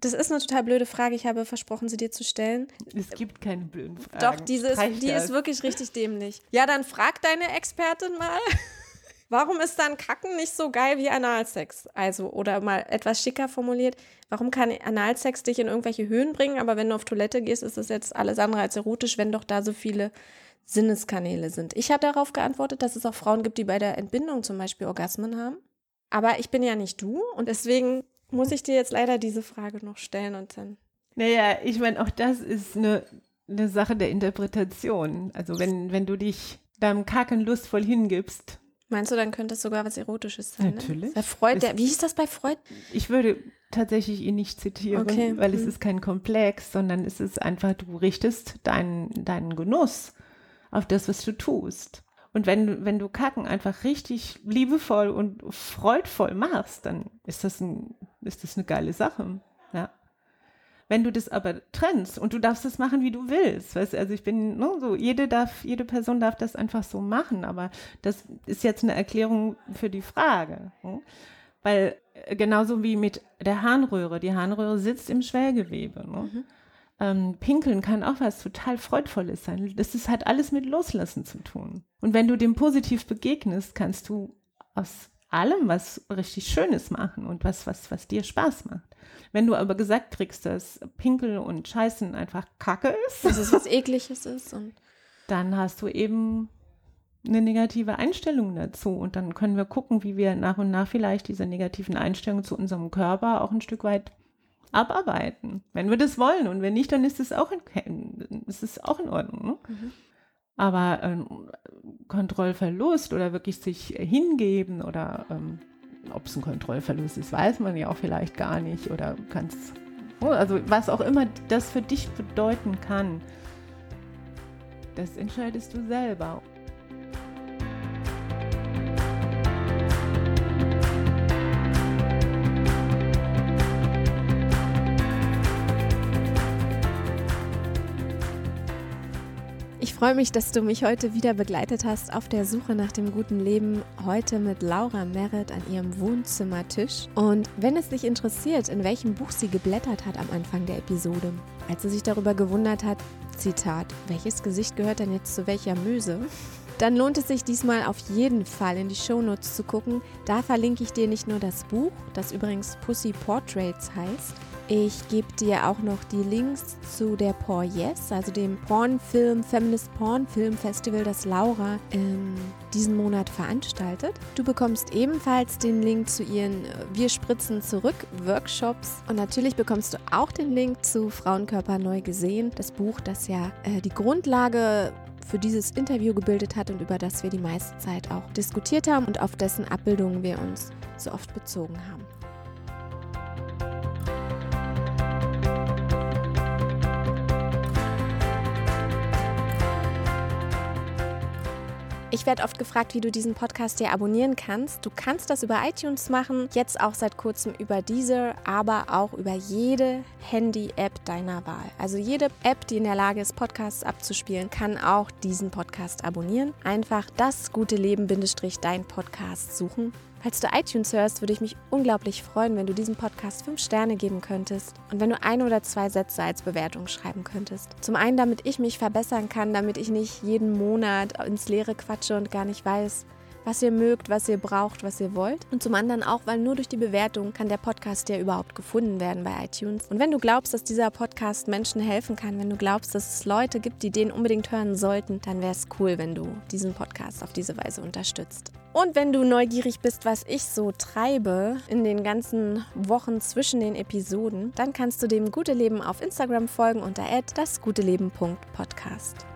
Das ist eine total blöde Frage. Ich habe versprochen, sie dir zu stellen. es gibt keine blöden Fragen. Doch, diese ist, die das. ist wirklich richtig dämlich. Ja, dann frag deine Expertin mal. Warum ist dann Kacken nicht so geil wie Analsex? Also, oder mal etwas schicker formuliert, warum kann Analsex dich in irgendwelche Höhen bringen, aber wenn du auf Toilette gehst, ist das jetzt alles andere als erotisch, wenn doch da so viele Sinneskanäle sind. Ich habe darauf geantwortet, dass es auch Frauen gibt, die bei der Entbindung zum Beispiel Orgasmen haben. Aber ich bin ja nicht du und deswegen muss ich dir jetzt leider diese Frage noch stellen und dann. Naja, ich meine, auch das ist eine, eine Sache der Interpretation. Also wenn, wenn du dich deinem Kacken lustvoll hingibst, Meinst du, dann könnte es sogar was Erotisches sein? Natürlich. Ne? Freud, der, wie hieß das bei Freud? ich würde tatsächlich ihn nicht zitieren, Okay, weil es hm. ist kein Komplex, sondern es ist einfach, du richtest deinen, deinen Genuss auf das, was du tust. Und wenn, wenn du Kacken einfach richtig liebevoll und freudvoll machst, dann ist das, ein, ist das eine geile Sache. Ja. Wenn du das aber trennst und du darfst das machen, wie du willst, weißt also ich bin, ne, so, jede darf, jede Person darf das einfach so machen, aber das ist jetzt eine Erklärung für die Frage. Ne? Weil äh, genauso wie mit der Harnröhre, die Harnröhre sitzt im Schwellgewebe. Ne? Mhm. Ähm, Pinkeln kann auch was total Freudvolles sein. Das ist, hat alles mit Loslassen zu tun. Und wenn du dem positiv begegnest, kannst du aus allem was richtig Schönes machen und was, was, was dir Spaß macht. Wenn du aber gesagt kriegst, dass Pinkel und Scheißen einfach Kacke ist, Dass es was Ekliges ist und. dann hast du eben eine negative Einstellung dazu. Und dann können wir gucken, wie wir nach und nach vielleicht diese negativen Einstellungen zu unserem Körper auch ein Stück weit abarbeiten. Wenn wir das wollen. Und wenn nicht, dann ist es auch in, ist es auch in Ordnung. Ne? Mhm. Aber ähm, Kontrollverlust oder wirklich sich hingeben oder ähm, ob es ein Kontrollverlust ist, weiß man ja auch vielleicht gar nicht oder kannst, also was auch immer das für dich bedeuten kann, das entscheidest du selber. Ich freue mich, dass du mich heute wieder begleitet hast auf der Suche nach dem guten Leben. Heute mit Laura Merritt an ihrem Wohnzimmertisch. Und wenn es dich interessiert, in welchem Buch sie geblättert hat am Anfang der Episode, als sie sich darüber gewundert hat, Zitat, welches Gesicht gehört denn jetzt zu welcher Möse? Dann lohnt es sich diesmal auf jeden Fall in die Shownotes zu gucken. Da verlinke ich dir nicht nur das Buch, das übrigens Pussy Portraits heißt, ich gebe dir auch noch die Links zu der Por Yes, also dem Pornfilm, Feminist Pornfilm Festival, das Laura ähm, diesen Monat veranstaltet. Du bekommst ebenfalls den Link zu ihren äh, Wir spritzen zurück Workshops und natürlich bekommst du auch den Link zu Frauenkörper neu gesehen, das Buch, das ja äh, die Grundlage für dieses Interview gebildet hat und über das wir die meiste Zeit auch diskutiert haben und auf dessen Abbildungen wir uns so oft bezogen haben. Ich werde oft gefragt, wie du diesen Podcast hier abonnieren kannst. Du kannst das über iTunes machen, jetzt auch seit kurzem über Deezer, aber auch über jede Handy-App deiner Wahl. Also jede App, die in der Lage ist, Podcasts abzuspielen, kann auch diesen Podcast abonnieren. Einfach das gute Leben-dein Podcast suchen, Falls du iTunes hörst, würde ich mich unglaublich freuen, wenn du diesem Podcast fünf Sterne geben könntest und wenn du ein oder zwei Sätze als Bewertung schreiben könntest. Zum einen, damit ich mich verbessern kann, damit ich nicht jeden Monat ins Leere quatsche und gar nicht weiß, was ihr mögt, was ihr braucht, was ihr wollt. Und zum anderen auch, weil nur durch die Bewertung kann der Podcast ja überhaupt gefunden werden bei iTunes. Und wenn du glaubst, dass dieser Podcast Menschen helfen kann, wenn du glaubst, dass es Leute gibt, die den unbedingt hören sollten, dann wäre es cool, wenn du diesen Podcast auf diese Weise unterstützt. Und wenn du neugierig bist, was ich so treibe in den ganzen Wochen zwischen den Episoden, dann kannst du dem Gute Leben auf Instagram folgen unter das gute Leben.podcast.